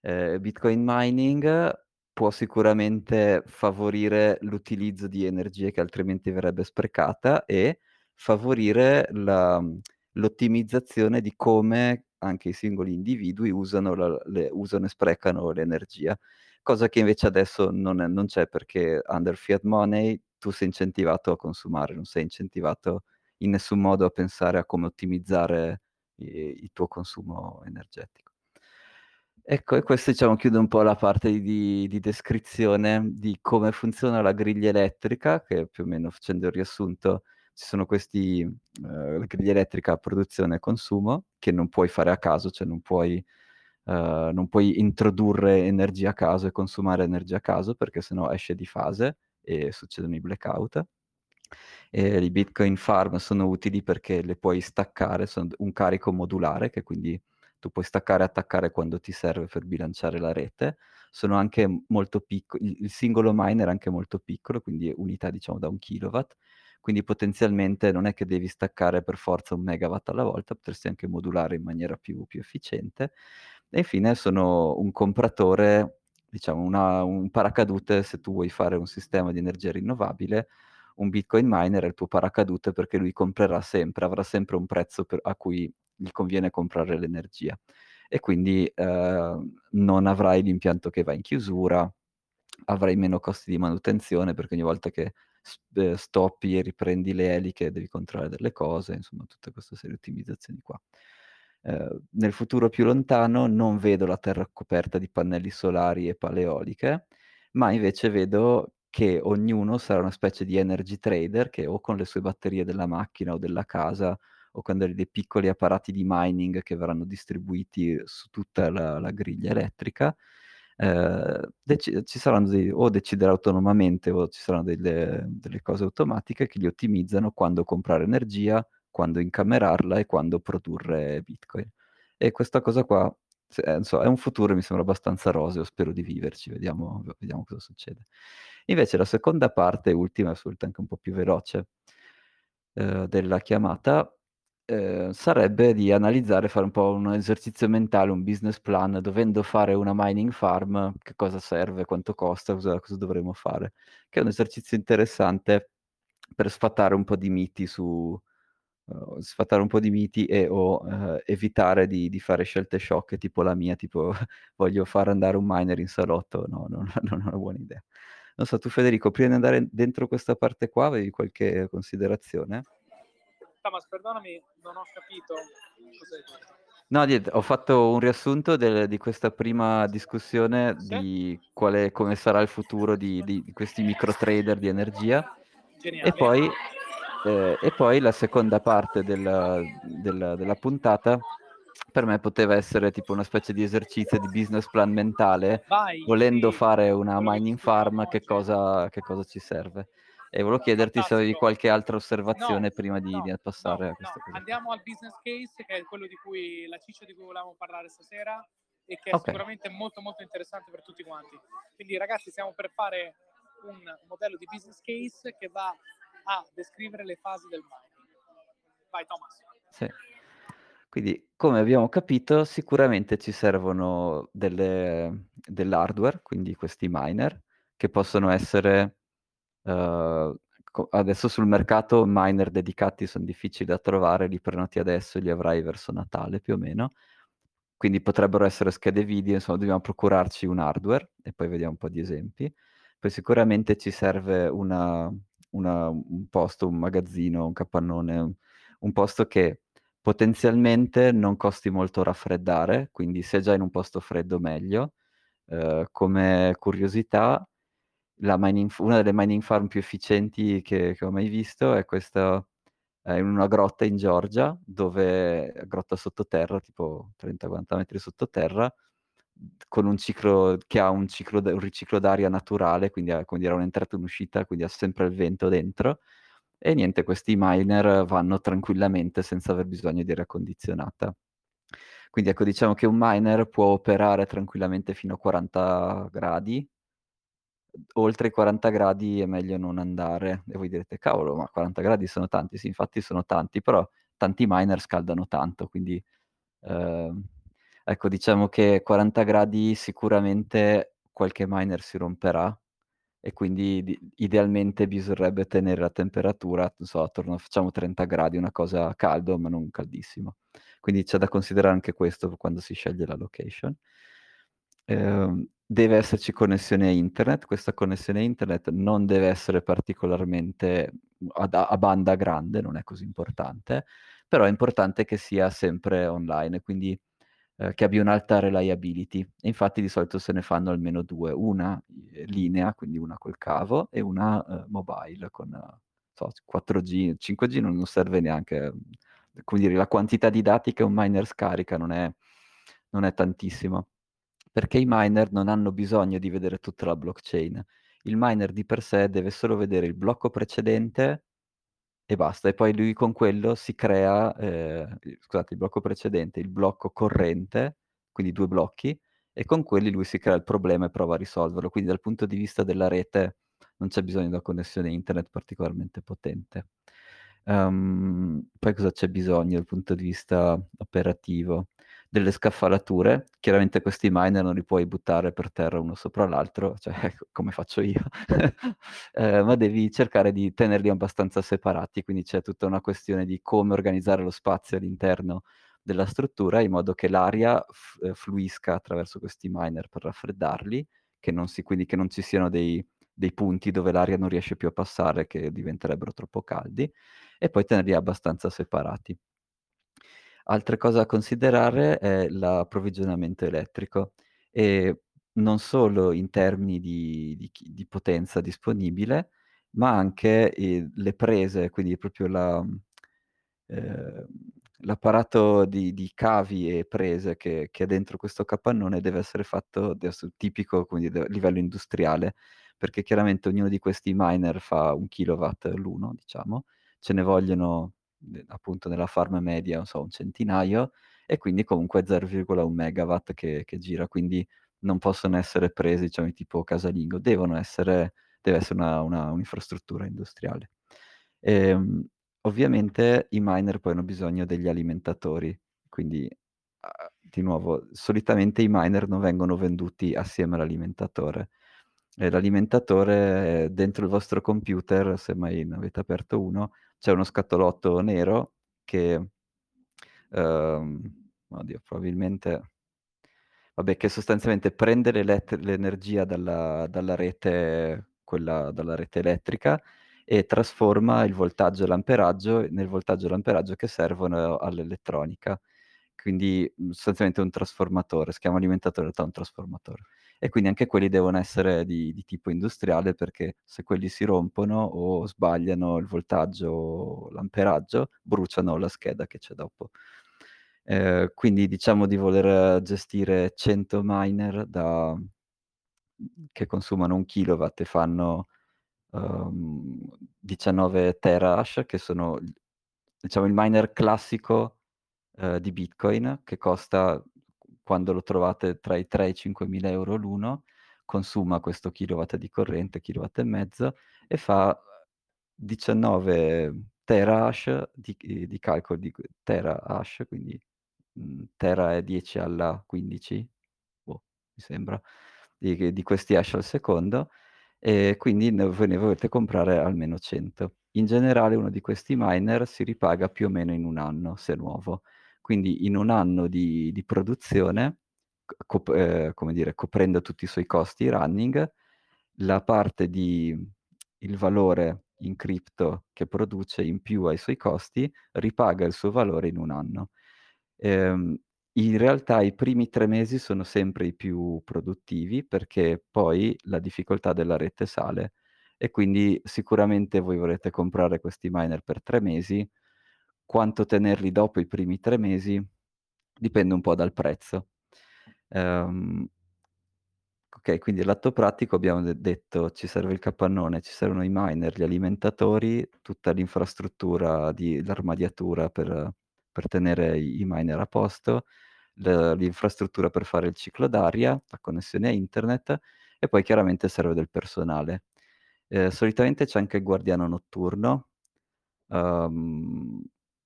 ehm, Bitcoin mining può sicuramente favorire l'utilizzo di energie che altrimenti verrebbe sprecata e favorire la mhmm, l'ottimizzazione di come anche i singoli individui usano la le usano e sprecano l'energia, cosa che invece adesso non è non c'è perché under fiat money tu sei incentivato a consumare, non sei incentivato in nessun modo a pensare a come ottimizzare i il tuo consumo energetico. Ecco, e questo diciamo chiude un po' la parte di di descrizione di come funziona la griglia elettrica, che più o meno facendo il riassunto ci sono questi ehm, la griglia elettrica produzione e consumo, che non puoi fare a caso, cioè non puoi ehm, non puoi introdurre energia a caso e consumare energia a caso, perché se no esce di fase e succedono i blackout. E i Bitcoin farm sono utili perché le puoi staccare, son d un carico modulare che quindi tu puoi staccare e attaccare quando ti serve per bilanciare la rete. Sono anche molto picco il singolo miner è anche molto piccolo, quindi unità diciamo da 1 kilowatt, quindi potenzialmente non è che devi staccare per forza 1 megawatt alla volta, potresti anche modulare in maniera più più efficiente. E infine sono un compratore, diciamo una un paracadute se tu vuoi fare un sistema di energia rinnovabile, un Bitcoin miner è il tuo paracadute perché lui comprerà sempre, avrà sempre un prezzo per a cui gli conviene comprare l'energia. E quindi, ehm, non avrai l'impianto che va in chiusura, avrai meno costi di manutenzione perché ogni volta che s- stoppi e riprendi le eliche, devi controllare delle cose, insomma, tutta questa serie di ottimizzazioni qua. Eh, nel futuro più lontano non vedo la Terra coperta di pannelli solari e paleoliche, ma invece vedo che ognuno sarà una specie di energy trader che o con le sue batterie della macchina o della casa o con dei, piccoli apparati di mining che verranno distribuiti su tutta la, la griglia elettrica, eh, dec- ci saranno dei, o deciderà autonomamente o ci saranno delle, delle cose automatiche che li ottimizzano quando comprare energia, quando incamerarla e quando produrre Bitcoin. E questa cosa qua se- eh, insomma, è un futuro, mi sembra abbastanza roseo, spero di viverci, vediamo, vediamo cosa succede. Invece la seconda parte, ultima, assolutamente anche un po' più veloce, eh, della chiamata, eh, sarebbe di analizzare, fare un po' un esercizio mentale, un business plan, dovendo fare una mining farm, che cosa serve, quanto costa, cosa, cosa dovremo fare, che è un esercizio interessante per sfatare un po' di miti su, uh, sfatare un po' di miti e o uh, evitare di, di, fare scelte sciocche tipo la mia, tipo <laughs> voglio far andare un miner in salotto, no, non, non è una buona idea. Non so, tu Federico, prima di andare dentro questa parte qua, avevi qualche considerazione? Thomas, perdonami, non ho capito cosa hai detto. No, ho fatto un riassunto del, di questa prima discussione di quale, come sarà il futuro di, di, di questi micro trader di energia. Geniale. E poi, eh, e poi la seconda parte della, della, della puntata per me poteva essere tipo una specie di esercizio di business plan mentale, Vai, volendo sì, fare una mining farm, che cosa, che cosa ci serve. E volevo chiederti Fantastico. se avevi qualche altra osservazione No, prima di, no, di passare no, a questa cosa. Andiamo al business case, che è quello di cui la ciccia di cui volevamo parlare stasera e che è Ok. sicuramente molto molto interessante per tutti quanti. Quindi ragazzi, stiamo per fare un modello di business case che va a descrivere le fasi del mining. Vai Thomas. Sì. Quindi, come abbiamo capito, sicuramente ci servono delle, dell'hardware, quindi questi miner, che possono essere... co- adesso sul mercato miner dedicati sono difficili da trovare, li prenoti adesso li avrai verso Natale più o meno. Quindi potrebbero essere schede video, insomma, dobbiamo procurarci un hardware e poi vediamo un po' di esempi. Poi sicuramente ci serve una- una- un posto, un magazzino, un capannone, un, posto che potenzialmente non costi molto raffreddare, quindi se è già in un posto freddo meglio. Eh, come curiosità, la mining- una delle mining farm più efficienti che, che ho mai visto è questa eh, in una grotta in Georgia, dove grotta sottoterra, tipo 30-40 metri sottoterra, con un ciclo che ha un, ciclo, un riciclo d'aria naturale, quindi ha come dire, un'entrata e un'uscita, quindi ha sempre il vento dentro. E niente, questi miner vanno tranquillamente senza aver bisogno di aria condizionata. Quindi ecco, diciamo che un miner può operare tranquillamente fino a 40 gradi, oltre i 40 gradi è meglio non andare. E voi direte, cavolo, ma 40 gradi sono tanti? Sì, infatti sono tanti, però tanti miner scaldano tanto, quindi ehm, ecco, diciamo che 40 gradi sicuramente qualche miner si romperà e quindi di- idealmente bisognerebbe tenere la temperatura, non so, attorno, facciamo 30 gradi, una cosa caldo, ma non caldissimo. Quindi c'è da considerare anche questo quando si sceglie la location. Ehm, deve esserci connessione internet, questa connessione internet non deve essere particolarmente ad- a, banda grande, non è così importante, però è importante che sia sempre online, quindi eh, che abbia un'alta reliability. E infatti di solito se ne fanno almeno due, una eh, linea, quindi una col cavo, e una eh, mobile con eh, so, 4G, 5G non serve neanche, come dire, la quantità di dati che un miner scarica non è, non è tantissima perché i miner non hanno bisogno di vedere tutta la blockchain. Il miner di per sé deve solo vedere il blocco precedente e basta, e poi lui con quello si crea, eh, scusate, il blocco precedente, il blocco corrente, quindi due blocchi, e con quelli lui si crea il problema e prova a risolverlo. Quindi dal punto di vista della rete non c'è bisogno di una connessione internet particolarmente potente. Um, poi cosa c'è bisogno dal punto di vista operativo? Delle scaffalature, chiaramente questi miner non li puoi buttare per terra uno sopra l'altro, cioè <laughs> come faccio io, <laughs> eh, ma devi cercare di tenerli abbastanza separati, quindi c'è tutta una questione di come organizzare lo spazio all'interno della struttura in modo che l'aria f- eh, fluisca attraverso questi miner per raffreddarli, che non si, quindi che non ci siano dei, dei punti dove l'aria non riesce più a passare, che diventerebbero troppo caldi, e poi tenerli abbastanza separati. Altre cose da considerare è l'approvvigionamento elettrico, e non solo in termini di di di potenza disponibile, ma anche, ehm, le prese, quindi proprio la ehm, l'apparato di di cavi e prese che che è dentro questo capannone deve essere fatto adesso tipico, quindi de livello industriale, perché chiaramente ognuno di questi miner fa 1 kilowatt l'uno, diciamo, ce ne vogliono, appunto nella farm media, non so, un centinaio, e quindi comunque 0,1 megawatt che che gira, quindi non possono essere presi, diciamo, tipo casalingo, devono essere deve essere una una un'infrastruttura industriale. Ehm, ovviamente i miner poi hanno bisogno degli alimentatori, quindi, di nuovo, solitamente i miner non vengono venduti assieme all'alimentatore. E l'alimentatore è dentro il vostro computer, se mai ne avete aperto uno, c'è uno scatolotto nero che, uhm, oddio, probabilmente vabbè, che sostanzialmente prende l'elet l'energia dalla dalla rete quella dalla rete elettrica e trasforma il voltaggio e l'amperaggio nel voltaggio e l'amperaggio che servono all'elettronica. Quindi, mhmm, sostanzialmente un trasformatore, si chiama alimentatore, in realtà un trasformatore. E quindi anche quelli devono essere di di tipo industriale, perché se quelli si rompono o sbagliano il voltaggio o l'amperaggio, bruciano la scheda che c'è dopo. Ehm, quindi diciamo di voler gestire 100 miner da che consumano 1 kilowatt e fanno, uhm, 19 terahash, che sono diciamo il miner classico, uhm, di Bitcoin, che costa, quando lo trovate, tra i 3 e i 5000 € l'uno, consuma questo kilowatt di corrente, kilowatt e mezzo, e fa 19 terahash di c di calcolo di terahash, quindi, mhmm, tera è 10 alla 15? Boh, mi sembra, di di questi hash al secondo, e quindi ne voi ne volete comprare almeno 100. In generale uno di questi miner si ripaga più o meno in 1 anno, se nuovo. Quindi in 1 anno di di produzione, cop ehm, come dire, coprendo tutti i suoi costi running, la parte di il valore in cripto che produce in più ai suoi costi, ripaga il suo valore in 1 anno. Ehm, in realtà i primi 3 mesi sono sempre i più produttivi, perché poi la difficoltà della rete sale e quindi sicuramente voi volete comprare questi miner per 3 mesi, quanto tenerli dopo i primi 3 mesi dipende un po' dal prezzo. Ehm Okay, quindi all'atto pratico abbiamo de detto: ci serve il capannone, ci servono i miner, gli alimentatori, tutta l'infrastruttura di l'armadiatura per per tenere i miner a posto, l l'infrastruttura per fare il ciclo d'aria, la connessione a internet e poi chiaramente serve del personale. Ehm, solitamente c'è anche il guardiano notturno, uhm,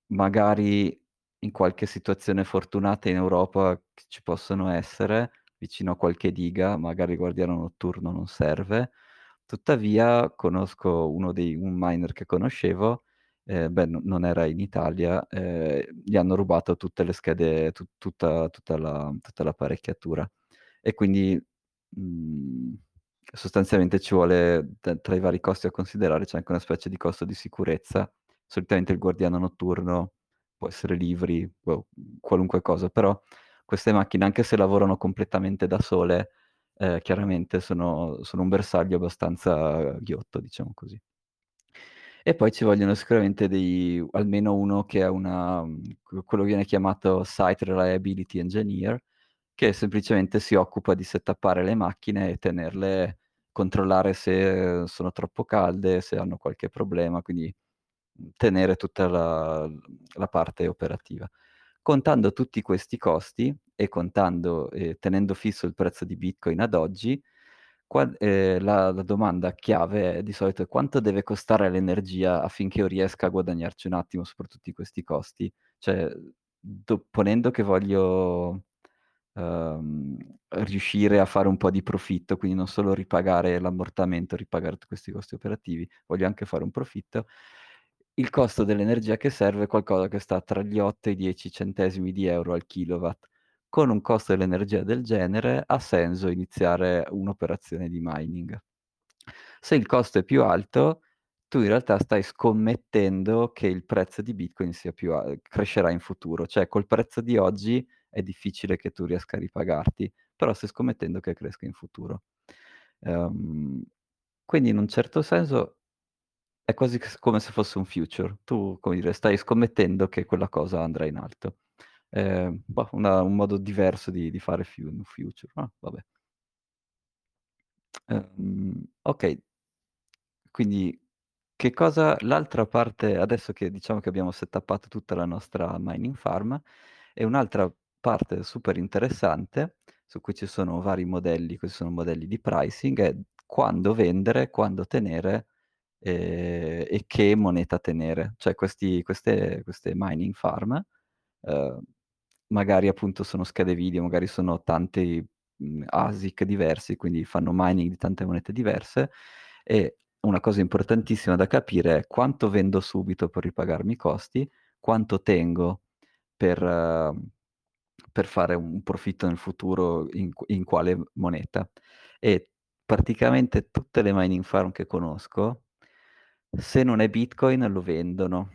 magari in qualche situazione fortunata in Europa ci possono essere, vicino a qualche diga, magari il guardiano notturno non serve. Tuttavia conosco uno dei un miner che conoscevo, ehm, beh, no non era in Italia, ehm, gli hanno rubato tutte le schede, tu tutta tutta la tutta l'apparecchiatura. E quindi, mhmm, sostanzialmente ci vuole tra i vari costi da considerare c'è anche una specie di costo di sicurezza. Solitamente il guardiano notturno può essere libri, boh, qualunque cosa, però queste macchine, anche se lavorano completamente da sole, ehm, chiaramente sono sono un bersaglio abbastanza ghiotto, diciamo così. E poi ci vogliono sicuramente dei almeno uno che ha una q quello viene chiamato Site Reliability Engineer, che semplicemente si occupa di settappare le macchine e tenerle controllare se sono troppo calde, se hanno qualche problema, quindi, tenere tutta la la parte operativa. Contando tutti questi costi e contando e tenendo fisso il prezzo di Bitcoin ad oggi, qua ehm, la la domanda chiave è di solito è: quanto deve costare l'energia affinché io riesca a guadagnarci un attimo per tutti questi costi? Cioè, do ponendo che voglio, uhm, riuscire a fare un po' di profitto, quindi non solo ripagare l'ammortamento, ripagare tutti questi costi operativi, voglio anche fare un profitto, il costo dell'energia che serve è qualcosa che sta tra gli 8 e i 10 centesimi di euro al kilowatt. Con un costo dell'energia del genere ha senso iniziare un'operazione di mining. Se il costo è più alto, tu in realtà stai scommettendo che il prezzo di Bitcoin a crescerà in futuro. Cioè col prezzo di oggi è difficile che tu riesca a ripagarti, però stai scommettendo che cresca in futuro. Ehm, quindi in un certo senso è quasi come se fosse un future. Tu, come dire, stai scommettendo che quella cosa andrà in alto. Ehm, boh, una un modo diverso di di fare fu future, ah, vabbè. Ehm, okay. Quindi che cosa l'altra parte adesso che diciamo che abbiamo setappato tutta la nostra mining farm, e un'altra parte super interessante, su cui ci sono vari modelli, questi sono modelli di pricing, è quando vendere, quando tenere, ehm, e che moneta tenere. Cioè questi queste queste mining farm, uhm, magari appunto sono schede video, magari sono tanti, mhmm, ASIC diversi, quindi fanno mining di tante monete diverse, e una cosa importantissima da capire è quanto vendo subito per ripagarmi i costi, quanto tengo per per fare un profitto nel futuro in in quale moneta. E praticamente tutte le mining farm che conosco, se non è Bitcoin lo vendono.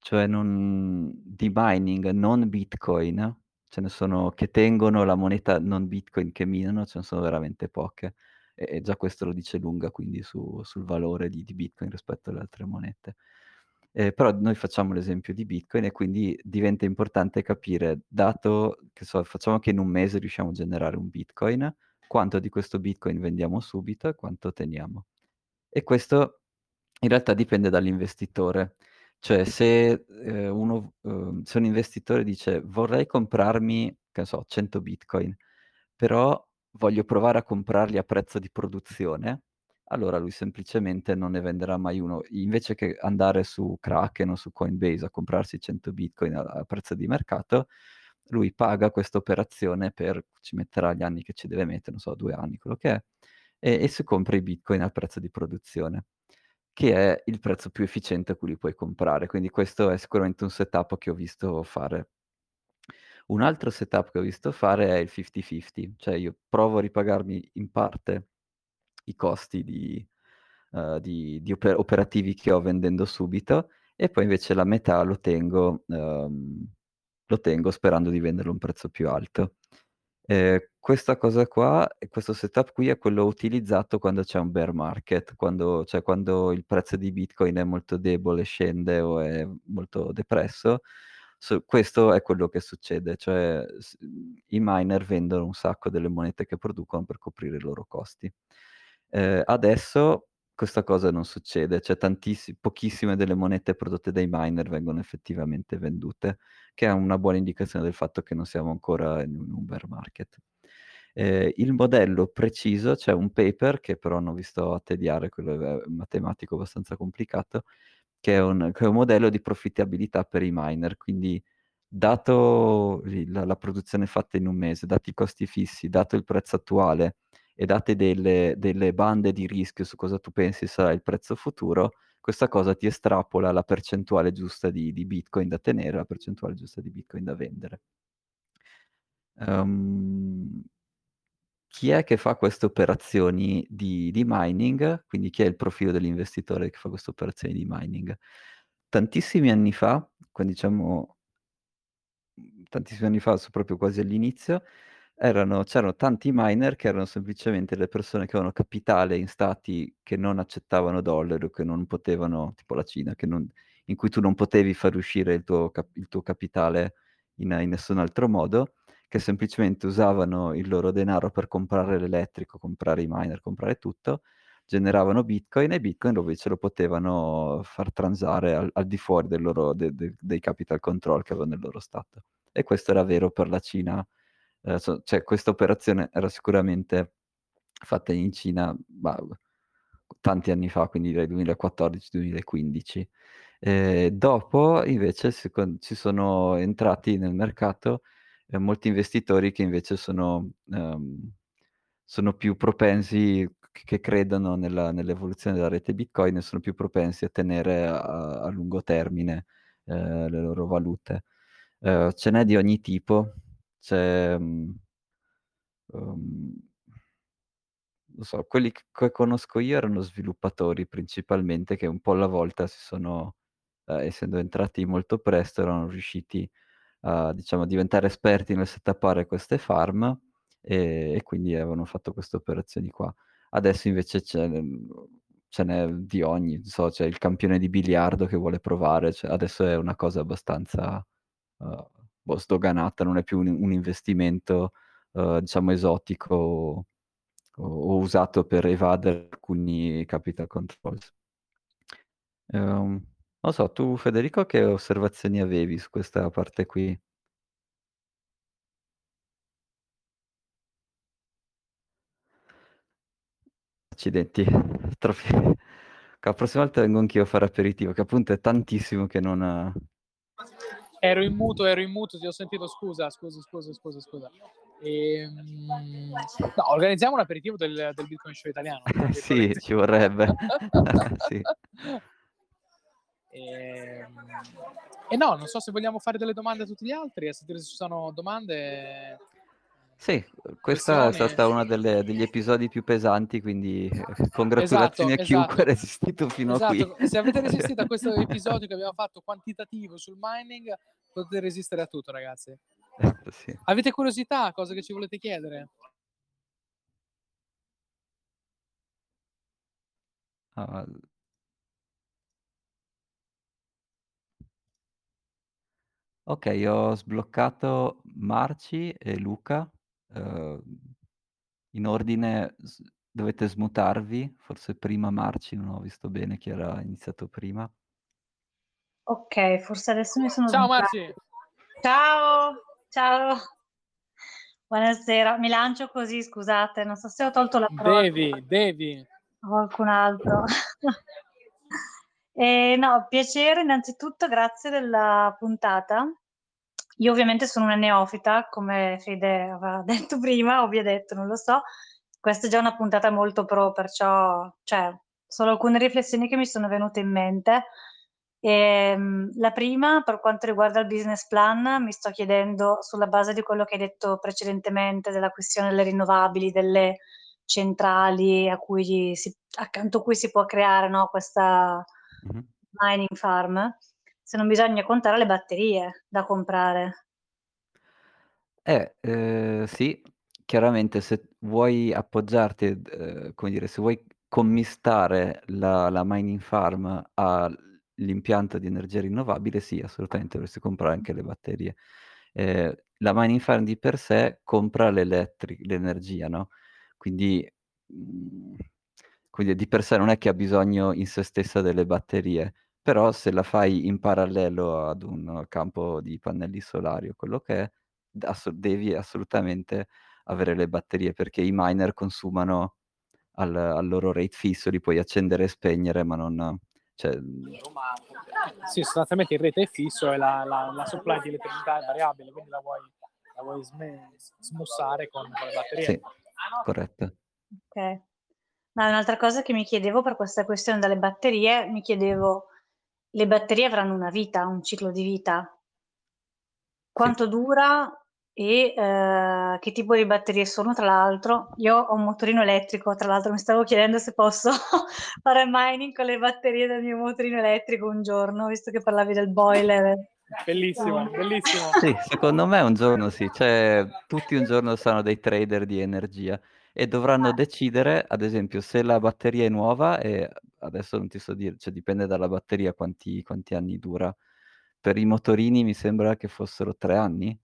Cioè non di mining non Bitcoin, ce ne sono che tengono la moneta non Bitcoin che minano, ce ne sono veramente poche. E già questo lo dice lunga quindi su sul valore di di Bitcoin rispetto alle altre monete. Ehm, però noi facciamo l'esempio di Bitcoin e quindi diventa importante capire, dato che so, facciamo che in un mese riusciamo a generare un Bitcoin, quanto di questo Bitcoin vendiamo subito e quanto teniamo. E questo in realtà dipende dall'investitore. Cioè se, ehm, uno uhm, se un investitore dice: "Vorrei comprarmi", che so, 100 Bitcoin, però voglio provare a comprarli a prezzo di produzione, allora lui semplicemente non ne venderà mai uno. Invece che andare su Kraken o su Coinbase a comprarsi 100 Bitcoin a a prezzo di mercato, lui paga questa operazione per ci metterà gli anni che ci deve mettere, non so, 2 anni, quello che è, e e si compra i Bitcoin al prezzo di produzione, che è il prezzo più efficiente a cui li puoi comprare. Quindi questo è sicuramente un setup che ho visto fare. Un altro setup che ho visto fare è il 50/50, cioè io provo a ripagarmi in parte i costi di uhm, di di ope operativi che ho vendendo subito, e poi invece la metà lo tengo uhm, lo tengo sperando di venderlo a un prezzo più alto. Ehm, questa cosa qua questo setup qui è quello utilizzato quando c'è un bear market, quando cioè quando il prezzo di Bitcoin è molto debole, scende o è molto depresso, su questo è quello che succede, cioè i miner vendono un sacco delle monete che producono per coprire i loro costi. Ehm, adesso questa cosa non succede, cioè tantissi pochissime delle monete prodotte dai miner vengono effettivamente vendute, che è una buona indicazione del fatto che non siamo ancora in un bear market. Ehm, il modello preciso c'è un paper che però non vi sto a tediare, quello è matematico abbastanza complicato, che è un che è un modello di profittabilità per i miner. Quindi dato la la produzione fatta in un mese, dati i costi fissi, dato il prezzo attuale e date delle delle bande di rischio su cosa tu pensi sarà il prezzo futuro, questa cosa ti estrapola la percentuale giusta di di Bitcoin da tenere, la percentuale giusta di Bitcoin da vendere. Uhm, chi è che fa queste operazioni di di mining? Quindi chi è il profilo dell'investitore che fa queste operazioni di mining? Tantissimi anni fa, quan diciamo tantissimi anni fa, so proprio quasi all'inizio, erano c'erano tanti miner che erano semplicemente le persone che avevano capitale in stati che non accettavano dollari o che non potevano tipo la Cina, non in cui tu non potevi far uscire il tuo cap il tuo capitale in in nessun altro modo, che semplicemente usavano il loro denaro per comprare l'elettrico, comprare i miner, comprare tutto, generavano Bitcoin e Bitcoin invece lo potevano far transare al al di fuori loro de de dei capital control che avevano nel loro stato. E questo era vero per la Cina, ehm, so cioè questa operazione era sicuramente fatta in Cina, bah, tanti anni fa, quindi dai 2014-2015. Ehm, dopo invece secon ci sono entrati nel mercato, ehm, molti investitori che invece sono uhm, sono più propensi che credono nella nell'evoluzione della rete Bitcoin e sono più propensi a tenere a a lungo termine, ehm, le loro valute. Uhm, ce n'è di ogni tipo, mhmm, uhm non so, quelli che conosco io erano sviluppatori principalmente che un po' alla volta si sono, ehm, essendo entrati molto presto, erano riusciti a, diciamo, diventare esperti nel settappare queste farm, e e quindi avevano fatto queste operazioni qua. Adesso invece c'è ce n'è di ogni, non so, c'è il campione di biliardo che vuole provare, cioè adesso è una cosa abbastanza, uhm, boh, sdoganata, non è più un un investimento, uhm, diciamo esotico o o usato per evadere alcuni capital controls. Ehm, non so, tu Federico che osservazioni avevi su questa parte qui? Accidenti, <laughs> troppi la prossima volta vengo anch'io a fare aperitivo, che appunto è tantissimo che non Ero in muto, ero in muto, ti ho sentito, scusa, scusa, scusa, scusa, scusa. Ehm, no, organizziamo un aperitivo del del Bitcoin Show italiano. <laughs> Sì, ci vorrebbe. <laughs> Sì. Ehm, e no, non so se vogliamo fare delle domande a tutti gli altri, a sentire se ci sono domande. Sì, questa è stata delle degli episodi più pesanti, quindi congratulazioni Esatto, a chiunque esatto. ha resistito fino a qui. Esatto, se avete resistito a <laughs> questo episodio che abbiamo fatto quantitativo sul mining, potete resistere a tutto ragazzi. Sì. Avete curiosità, cose che ci volete chiedere? Ah, Okay, ho sbloccato Marci e Luca, uhm, in ordine s dovete smutarvi, forse prima Marci, non ho visto bene chi era iniziato prima. Okay, forse adesso mi sono Ciao smutata. Marci. Ciao, ciao. Buonasera, mi lancio così, scusate, non so se ho tolto la parola Devi, devi. a qualcun altro. <laughs> Ehm, no, piacere innanzitutto, grazie della puntata. Io ovviamente sono una neofita, come Fede aveva <laughs> detto prima, o vi ha detto, non lo so. Questa è già una puntata molto pro, perciò cioè, solo alcune riflessioni che mi sono venute in mente. Ehm, la prima, per quanto riguarda il business plan, mi sto chiedendo, sulla base di quello che hai detto precedentemente, della questione delle rinnovabili, delle centrali a cui si accanto a cui si può creare, no, questa Mh-mh. mining farm, se non bisogna contare le batterie da comprare. Eh, ehm, sì, chiaramente se vuoi appoggiarti ehm, come dire, se vuoi commistare la la mining farm all'impianto di energia rinnovabile, sì, assolutamente dovresti comprare anche le batterie. Ehm, la mining farm di per sé compra l'energia, no, quindi mhmm, quindi di per sé non è che ha bisogno in sé stessa delle batterie, però se la fai in parallelo ad un campo di pannelli solari o quello che è, d asso devi assolutamente avere le batterie, perché i miner consumano al al loro rate fisso, li puoi accendere e spegnere, ma non cioè, mhmm Sì, sostanzialmente il rete è fisso e la la la supply di elettricità è variabile, quindi la vuoi la vuoi sme smussare con con le batterie. Sì, corretto. Okay. Ma un'altra cosa che mi chiedevo per questa questione delle batterie, mi chiedevo: le batterie avranno una vita, un ciclo di vita? Sì. Quanto dura e, ehm, che tipo di batterie sono tra l'altro? Io ho un motorino elettrico, tra l'altro mi stavo chiedendo se posso <laughs> fare mining con le batterie del mio motorino elettrico un giorno, visto che parlavi del boiler. Bellissimo, bellissimo. Sì, secondo me un giorno sì, cioè tutti un giorno saranno dei trader di energia e dovranno Ah. decidere, ad esempio, se la batteria è nuova e adesso non ti so dire, cioè dipende dalla batteria quanti quanti anni dura. Per i motorini mi sembra che fossero 3 anni?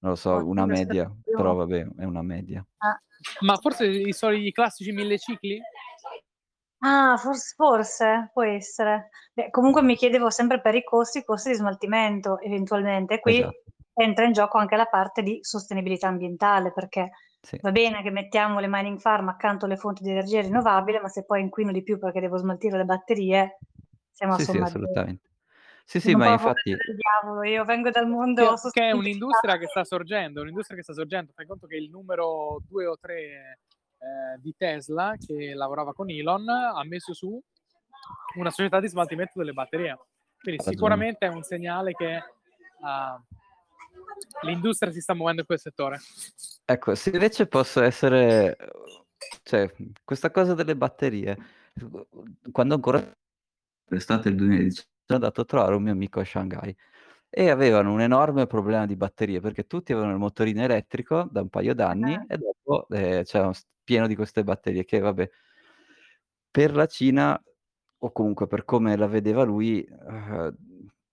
Non lo so, una media, però vabbè, è una media. Ah. Ma forse i soliti classici 1000 cicli? Ah, fors forse, può essere. Beh, comunque mi chiedevo sempre per i costi, i costi di smaltimento eventualmente. Qui Esatto. entra in gioco anche la parte di sostenibilità ambientale, perché Sì. va bene che mettiamo le mining farm accanto alle fonti di energia rinnovabile, ma se poi inquino di più perché devo smaltire le batterie, siamo a Sì, assolutamente. Sì, sì, ma infatti diavolo, io vengo dal Che mondo che è sostenibilità. un'industria che sta sorgendo, un'industria che sta sorgendo. Fai conto che il numero 2 o 3, ehm, di Tesla, che lavorava con Elon, ha messo su una società di smaltimento delle batterie. Quindi sicuramente è un segnale che, uhm, l'industria si sta muovendo in quel settore. Ecco, se invece posso essere, cioè, questa cosa delle batterie, quando ancora l'estate del 2010 sono andato a trovare un mio amico a Shanghai e avevano un enorme problema di batterie perché tutti avevano il motorino elettrico da un paio d'anni Ah. e dopo eh, c'erano s- pieno di queste batterie che vabbè per la Cina o comunque per come la vedeva lui eh,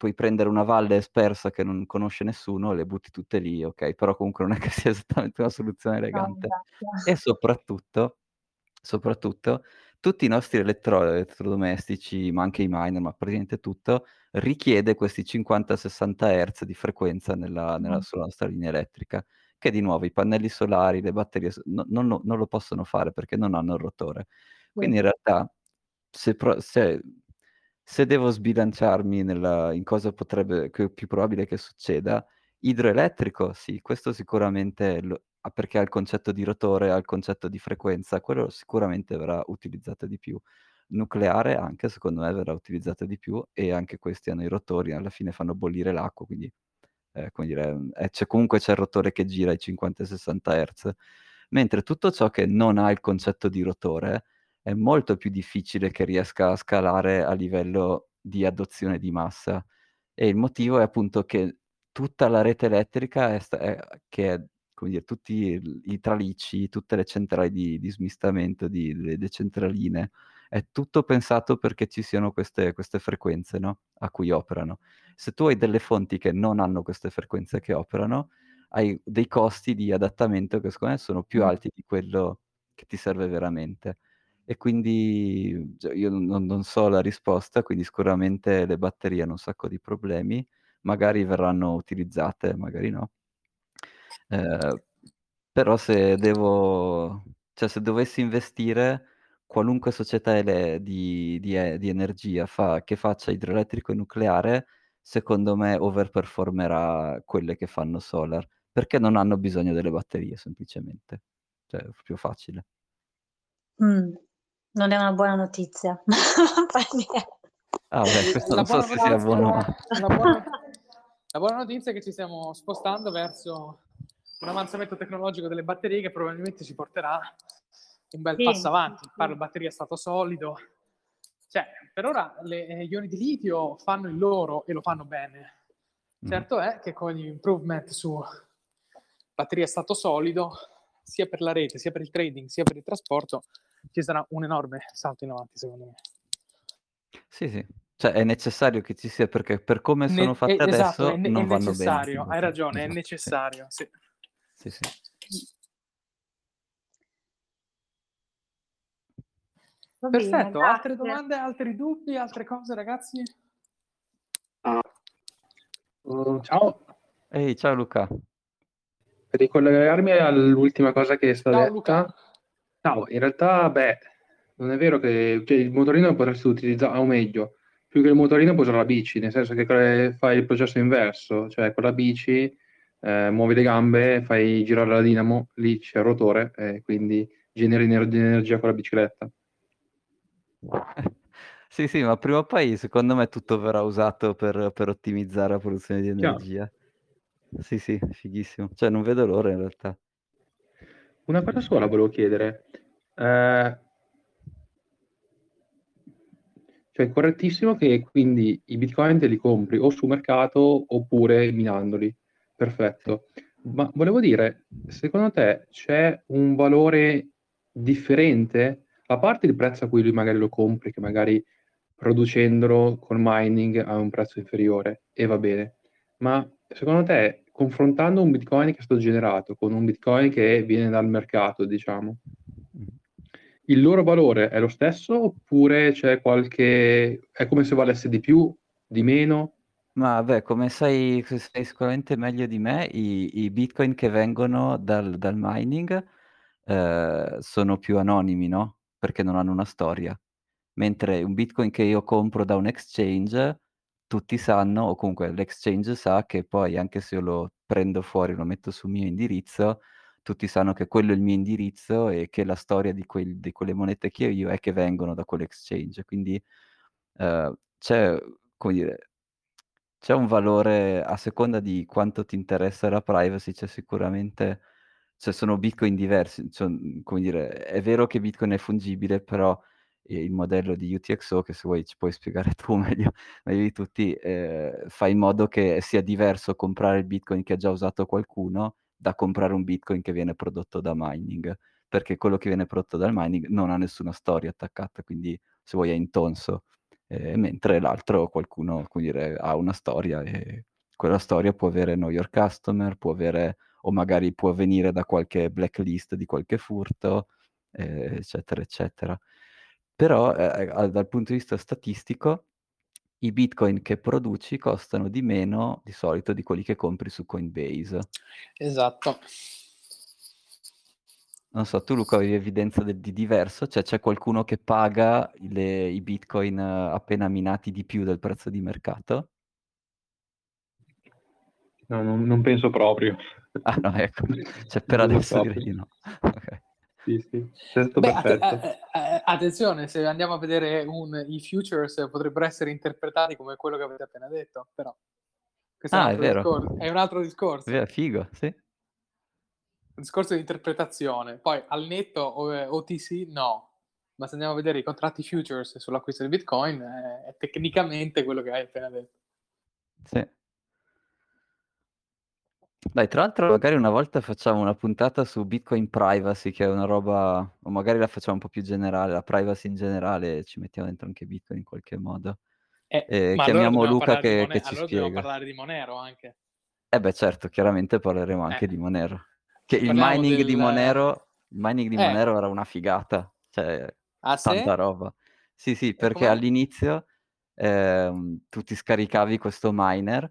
puoi prendere una valle spersa che non conosce nessuno e le butti tutte lì ok però comunque non è che sia <laughs> esattamente una soluzione No, elegante esatto. e soprattutto soprattutto tutti i nostri elettro- elettrodomestici, ma anche i miner, ma praticamente tutto, richiede questi 50-60 Hz di frequenza nella, nella- Mm. sulla nostra linea elettrica, che di nuovo i pannelli solari, le batterie no- non, lo- non lo possono fare perché non hanno il rotore. Quindi in realtà, se, pro- se- se devo sbilanciarmi nella- in cosa potrebbe, che è più probabile che succeda, idroelettrico, sì, questo sicuramente lo- ah, perché ha il concetto di rotore, ha il concetto di frequenza, quello sicuramente verrà utilizzato di più. Nucleare anche, secondo me, verrà utilizzato di più e anche questi hanno i rotori, alla fine fanno bollire l'acqua, quindi eh, come dire, eh, c'è, comunque c'è il rotore che gira ai 50-60 Hz, mentre tutto ciò che non ha il concetto di rotore è molto più difficile che riesca a scalare a livello di adozione di massa. E il motivo è appunto che tutta la rete elettrica è, sta- è- che è, come dire, tutti i, i tralicci, tutte le centrali di, di smistamento, di, le, le centraline, è tutto pensato perché ci siano queste, queste frequenze, no? A cui operano. Se tu hai delle fonti che non hanno queste frequenze che operano, hai dei costi di adattamento che secondo me sono più alti di quello che ti serve veramente. E quindi cioè, io non, non so la risposta, quindi sicuramente le batterie hanno un sacco di problemi, magari verranno utilizzate, magari no. Eh, però se devo, cioè se dovessi investire, qualunque società ele- di, di di energia fa- che faccia idroelettrico e nucleare, secondo me overperformerà quelle che fanno solar, perché non hanno bisogno delle batterie, semplicemente. Cioè, è più facile. Non è una buona notizia. <laughs> Ah, beh, questo La non so buona se sia notizia- buono. la buona- La buona notizia è che ci stiamo spostando verso un avanzamento tecnologico delle batterie che probabilmente ci porterà un bel Sì. passo avanti. Parlo batterie a stato solido. Cioè, per ora le eh, ioni di litio fanno il loro e lo fanno bene. Mm. Certo è che con gli improvement su batterie a stato solido, sia per la rete, sia per il trading, sia per il trasporto, ci sarà un enorme salto in avanti, secondo me. Sì, sì. Cioè è necessario che ci sia perché per come sono Ne- fatte eh, adesso esatto, è, ne- non è vanno necessario, bene. hai ragione, è Esatto, sì. necessario. sì. Sì, sì. Bene, Perfetto, altre grazie. domande, altri dubbi, altre cose ragazzi? Ciao, Ehi, ciao Luca. per ricollegarmi all'ultima cosa che è stata Ciao, detta. Luca. Ciao, in realtà, beh, non è vero che cioè, il motorino potresti utilizzare, o meglio, più che il motorino puoi usare la bici, nel senso che fai il processo inverso, cioè con la bici eh, muovi le gambe, fai girare la dinamo, lì c'è il rotore, e quindi generi ener- energia con la bicicletta. <laughs> Sì, sì, ma prima o poi secondo me tutto verrà usato per, per ottimizzare la produzione di Chiaro. energia. Sì, sì, fighissimo. Cioè non vedo l'ora in realtà. Una cosa sola volevo chiedere. Eh, cioè, è correttissimo che quindi i bitcoin te li compri o sul mercato oppure minandoli. Perfetto. Ma volevo dire, secondo te c'è un valore differente, a parte il prezzo a cui lui magari lo compri, che magari producendolo con mining ha un prezzo inferiore e va bene, ma secondo te, confrontando un bitcoin che è stato generato con un bitcoin che viene dal mercato, diciamo, il loro valore è lo stesso oppure c'è qualche... è come se valesse di più, di meno? Ma beh, come sai, sai sicuramente meglio di me, i, i bitcoin che vengono dal, dal mining eh, sono più anonimi, no? Perché non hanno una storia. Mentre un bitcoin che io compro da un exchange, tutti sanno, o comunque l'exchange sa che poi anche se io lo prendo fuori, lo metto sul mio indirizzo, tutti sanno che quello è il mio indirizzo e che la storia di, quel- di quelle monete che ho io è che vengono da quell'exchange. Quindi eh, c'è, come dire, c'è un valore a seconda di quanto ti interessa la privacy, c'è sicuramente, cioè sono bitcoin diversi, cioè, come dire, è vero che bitcoin è fungibile, però il modello di UTXO, che se vuoi ci puoi spiegare <laughs> tu meglio, meglio di tutti, eh, fa in modo che sia diverso comprare il bitcoin che ha già usato qualcuno da comprare un bitcoin che viene prodotto da mining, perché quello che viene prodotto dal mining non ha nessuna storia attaccata, quindi se vuoi è intonso, eh, mentre l'altro qualcuno, dire, ha una storia e quella storia può avere know your customer, può avere, o magari può venire da qualche blacklist di qualche furto, eh, eccetera, eccetera. Però eh, eh dal punto di vista statistico, i bitcoin che produci costano di meno di solito di quelli che compri su Coinbase. Esatto. Non so, tu Luca avevi evidenza de- di diverso? Cioè c'è qualcuno che paga le- i bitcoin eh, appena minati di più del prezzo di mercato? No, non, non penso proprio. Ah no, ecco, <laughs> cioè per Non adesso so. direi di no. <laughs> Ok. Sì, sì, Beh, att- perfetto. eh, eh, attenzione, se andiamo a vedere un, i futures potrebbero essere interpretati come quello che avete appena detto, però questo Ah, è, è un altro vero. discorso, è un altro discorso, Via, figo, sì. un discorso di interpretazione. Poi al netto o- eh, OTC no, ma se andiamo a vedere i contratti futures sull'acquisto di Bitcoin eh, è tecnicamente quello che hai appena detto. Sì. Dai, tra l'altro magari una volta facciamo una puntata su Bitcoin privacy, che è una roba, o magari la facciamo un po' più generale, la privacy in generale, ci mettiamo dentro anche Bitcoin in qualche modo. Eh, E allora chiamiamo dobbiamo Luca di che, Mone- che ci allora dobbiamo spiega. parlare di Monero anche. Eh beh, certo, chiaramente parleremo anche Eh. di Monero. Che il mining di del- Monero, il mining di Eh. Monero era una figata, cioè Ah, sì? tanta roba. Sì, sì, perché com'è? all'inizio ehm, tu ti scaricavi questo miner,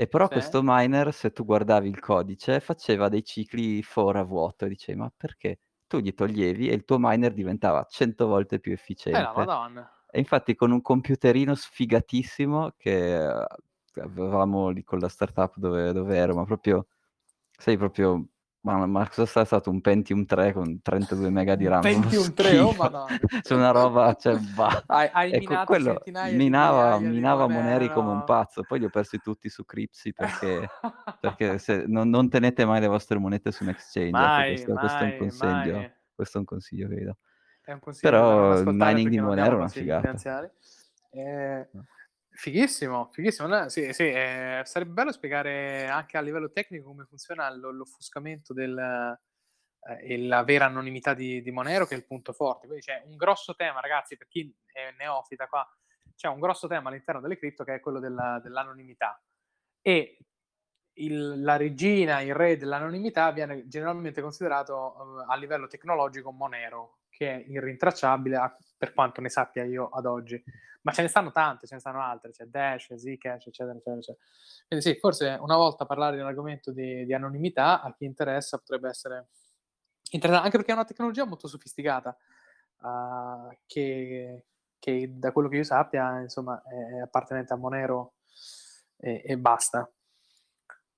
e però Sì. questo miner, se tu guardavi il codice, faceva dei cicli for a vuoto e dicevi, ma perché? Tu gli toglievi e il tuo miner diventava 100 volte più Eh, la efficiente. madonna. E infatti con un computerino sfigatissimo che eh, avevamo lì con la startup dove, dove ero, ma proprio, sai, proprio, ma, ma cosa sarà stato un Pentium 3 con 32 mega di RAM? Pentium 3, oh madonna. <laughs> C'è una roba, cioè, bah. Hai, hai Ecco, quello minava, minava Moneri come un pazzo, poi li ho persi tutti su Cripsy perché, <laughs> perché se, non, non tenete mai le vostre monete su un exchange, mai, questo, questo è un mai, consiglio, mai. questo è un consiglio che vi do. È un consiglio Però il mining di Monero è una figata. Eh, No. Fighissimo, fighissimo. No, sì, sì, eh, sarebbe bello spiegare anche a livello tecnico come funziona lo- l'offuscamento del, eh, e la vera anonimità di, di Monero, che è il punto forte. Quindi c'è un grosso tema, ragazzi, per chi è neofita qua, c'è un grosso tema all'interno delle cripto che è quello della- dell'anonimità. E il- la regina, il re dell'anonimità viene generalmente considerato eh, a livello tecnologico Monero, che è irrintracciabile a- per quanto ne sappia io ad oggi. Ma ce ne stanno tante, ce ne stanno altre, c'è Dash, Zcash, eccetera, eccetera, eccetera. Quindi sì, forse una volta parlare di un argomento di, di anonimità a chi interessa potrebbe essere interessante, anche perché è una tecnologia molto sofisticata, eh, che, che da quello che io sappia, insomma, è appartenente a Monero e, e basta.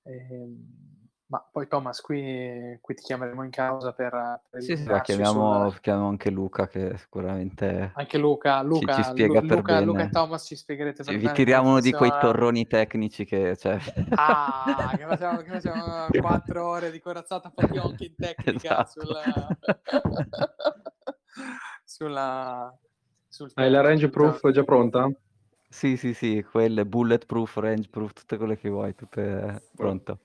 Ehm, ma poi Thomas, qui, qui ti chiameremo in causa per, per Sì, sì, illuminarci chiamiamo, sul- chiamiamo anche Luca che sicuramente Anche Luca, Luca, ci spiega Lu- per Luca, Luca bene. e Thomas ci spiegherete per vi tiriamo uno di quei torroni tecnici che... Cioè... Ah, che facciamo, che facciamo quattro ore di corazzata Potionchi in tecnica Esatto. sulla... <laughs> sulla... sul Hai la range proof già pronta? Sì, sì, sì, quelle bulletproof, range proof, tutte quelle che vuoi, tutte pronto.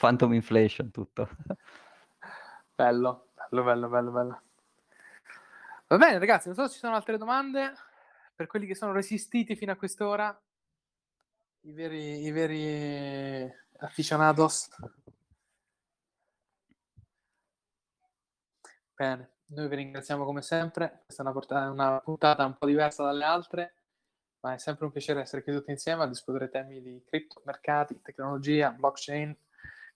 Phantom inflation, tutto. <laughs> Bello, bello, bello, bello, bello. Va bene, ragazzi, non so se ci sono altre domande per quelli che sono resistiti fino a quest'ora, i veri, i veri aficionados. Bene, noi vi ringraziamo come sempre. Questa è una, porta- una puntata un po' diversa dalle altre, ma è sempre un piacere essere qui tutti insieme a discutere temi di cripto, mercati, tecnologia, blockchain.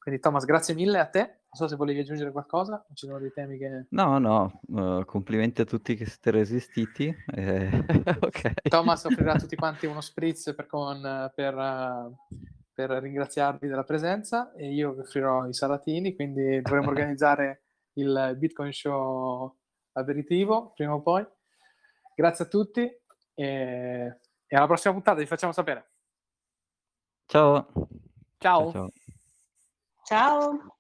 Quindi, Thomas, grazie mille a te. Non so se volevi aggiungere qualcosa, ci sono dei temi che. No, no, eh, complimenti a tutti che siete resistiti. eh, <laughs> ok. Thomas offrirà a tutti quanti uno spritz per, con- per, per ringraziarvi della presenza e io vi offrirò i salatini, quindi dovremo <laughs> organizzare il Bitcoin Show aperitivo prima o poi. Grazie a tutti e, e alla prossima puntata vi facciamo sapere. Ciao. Ciao. ciao. Ciao. Chao.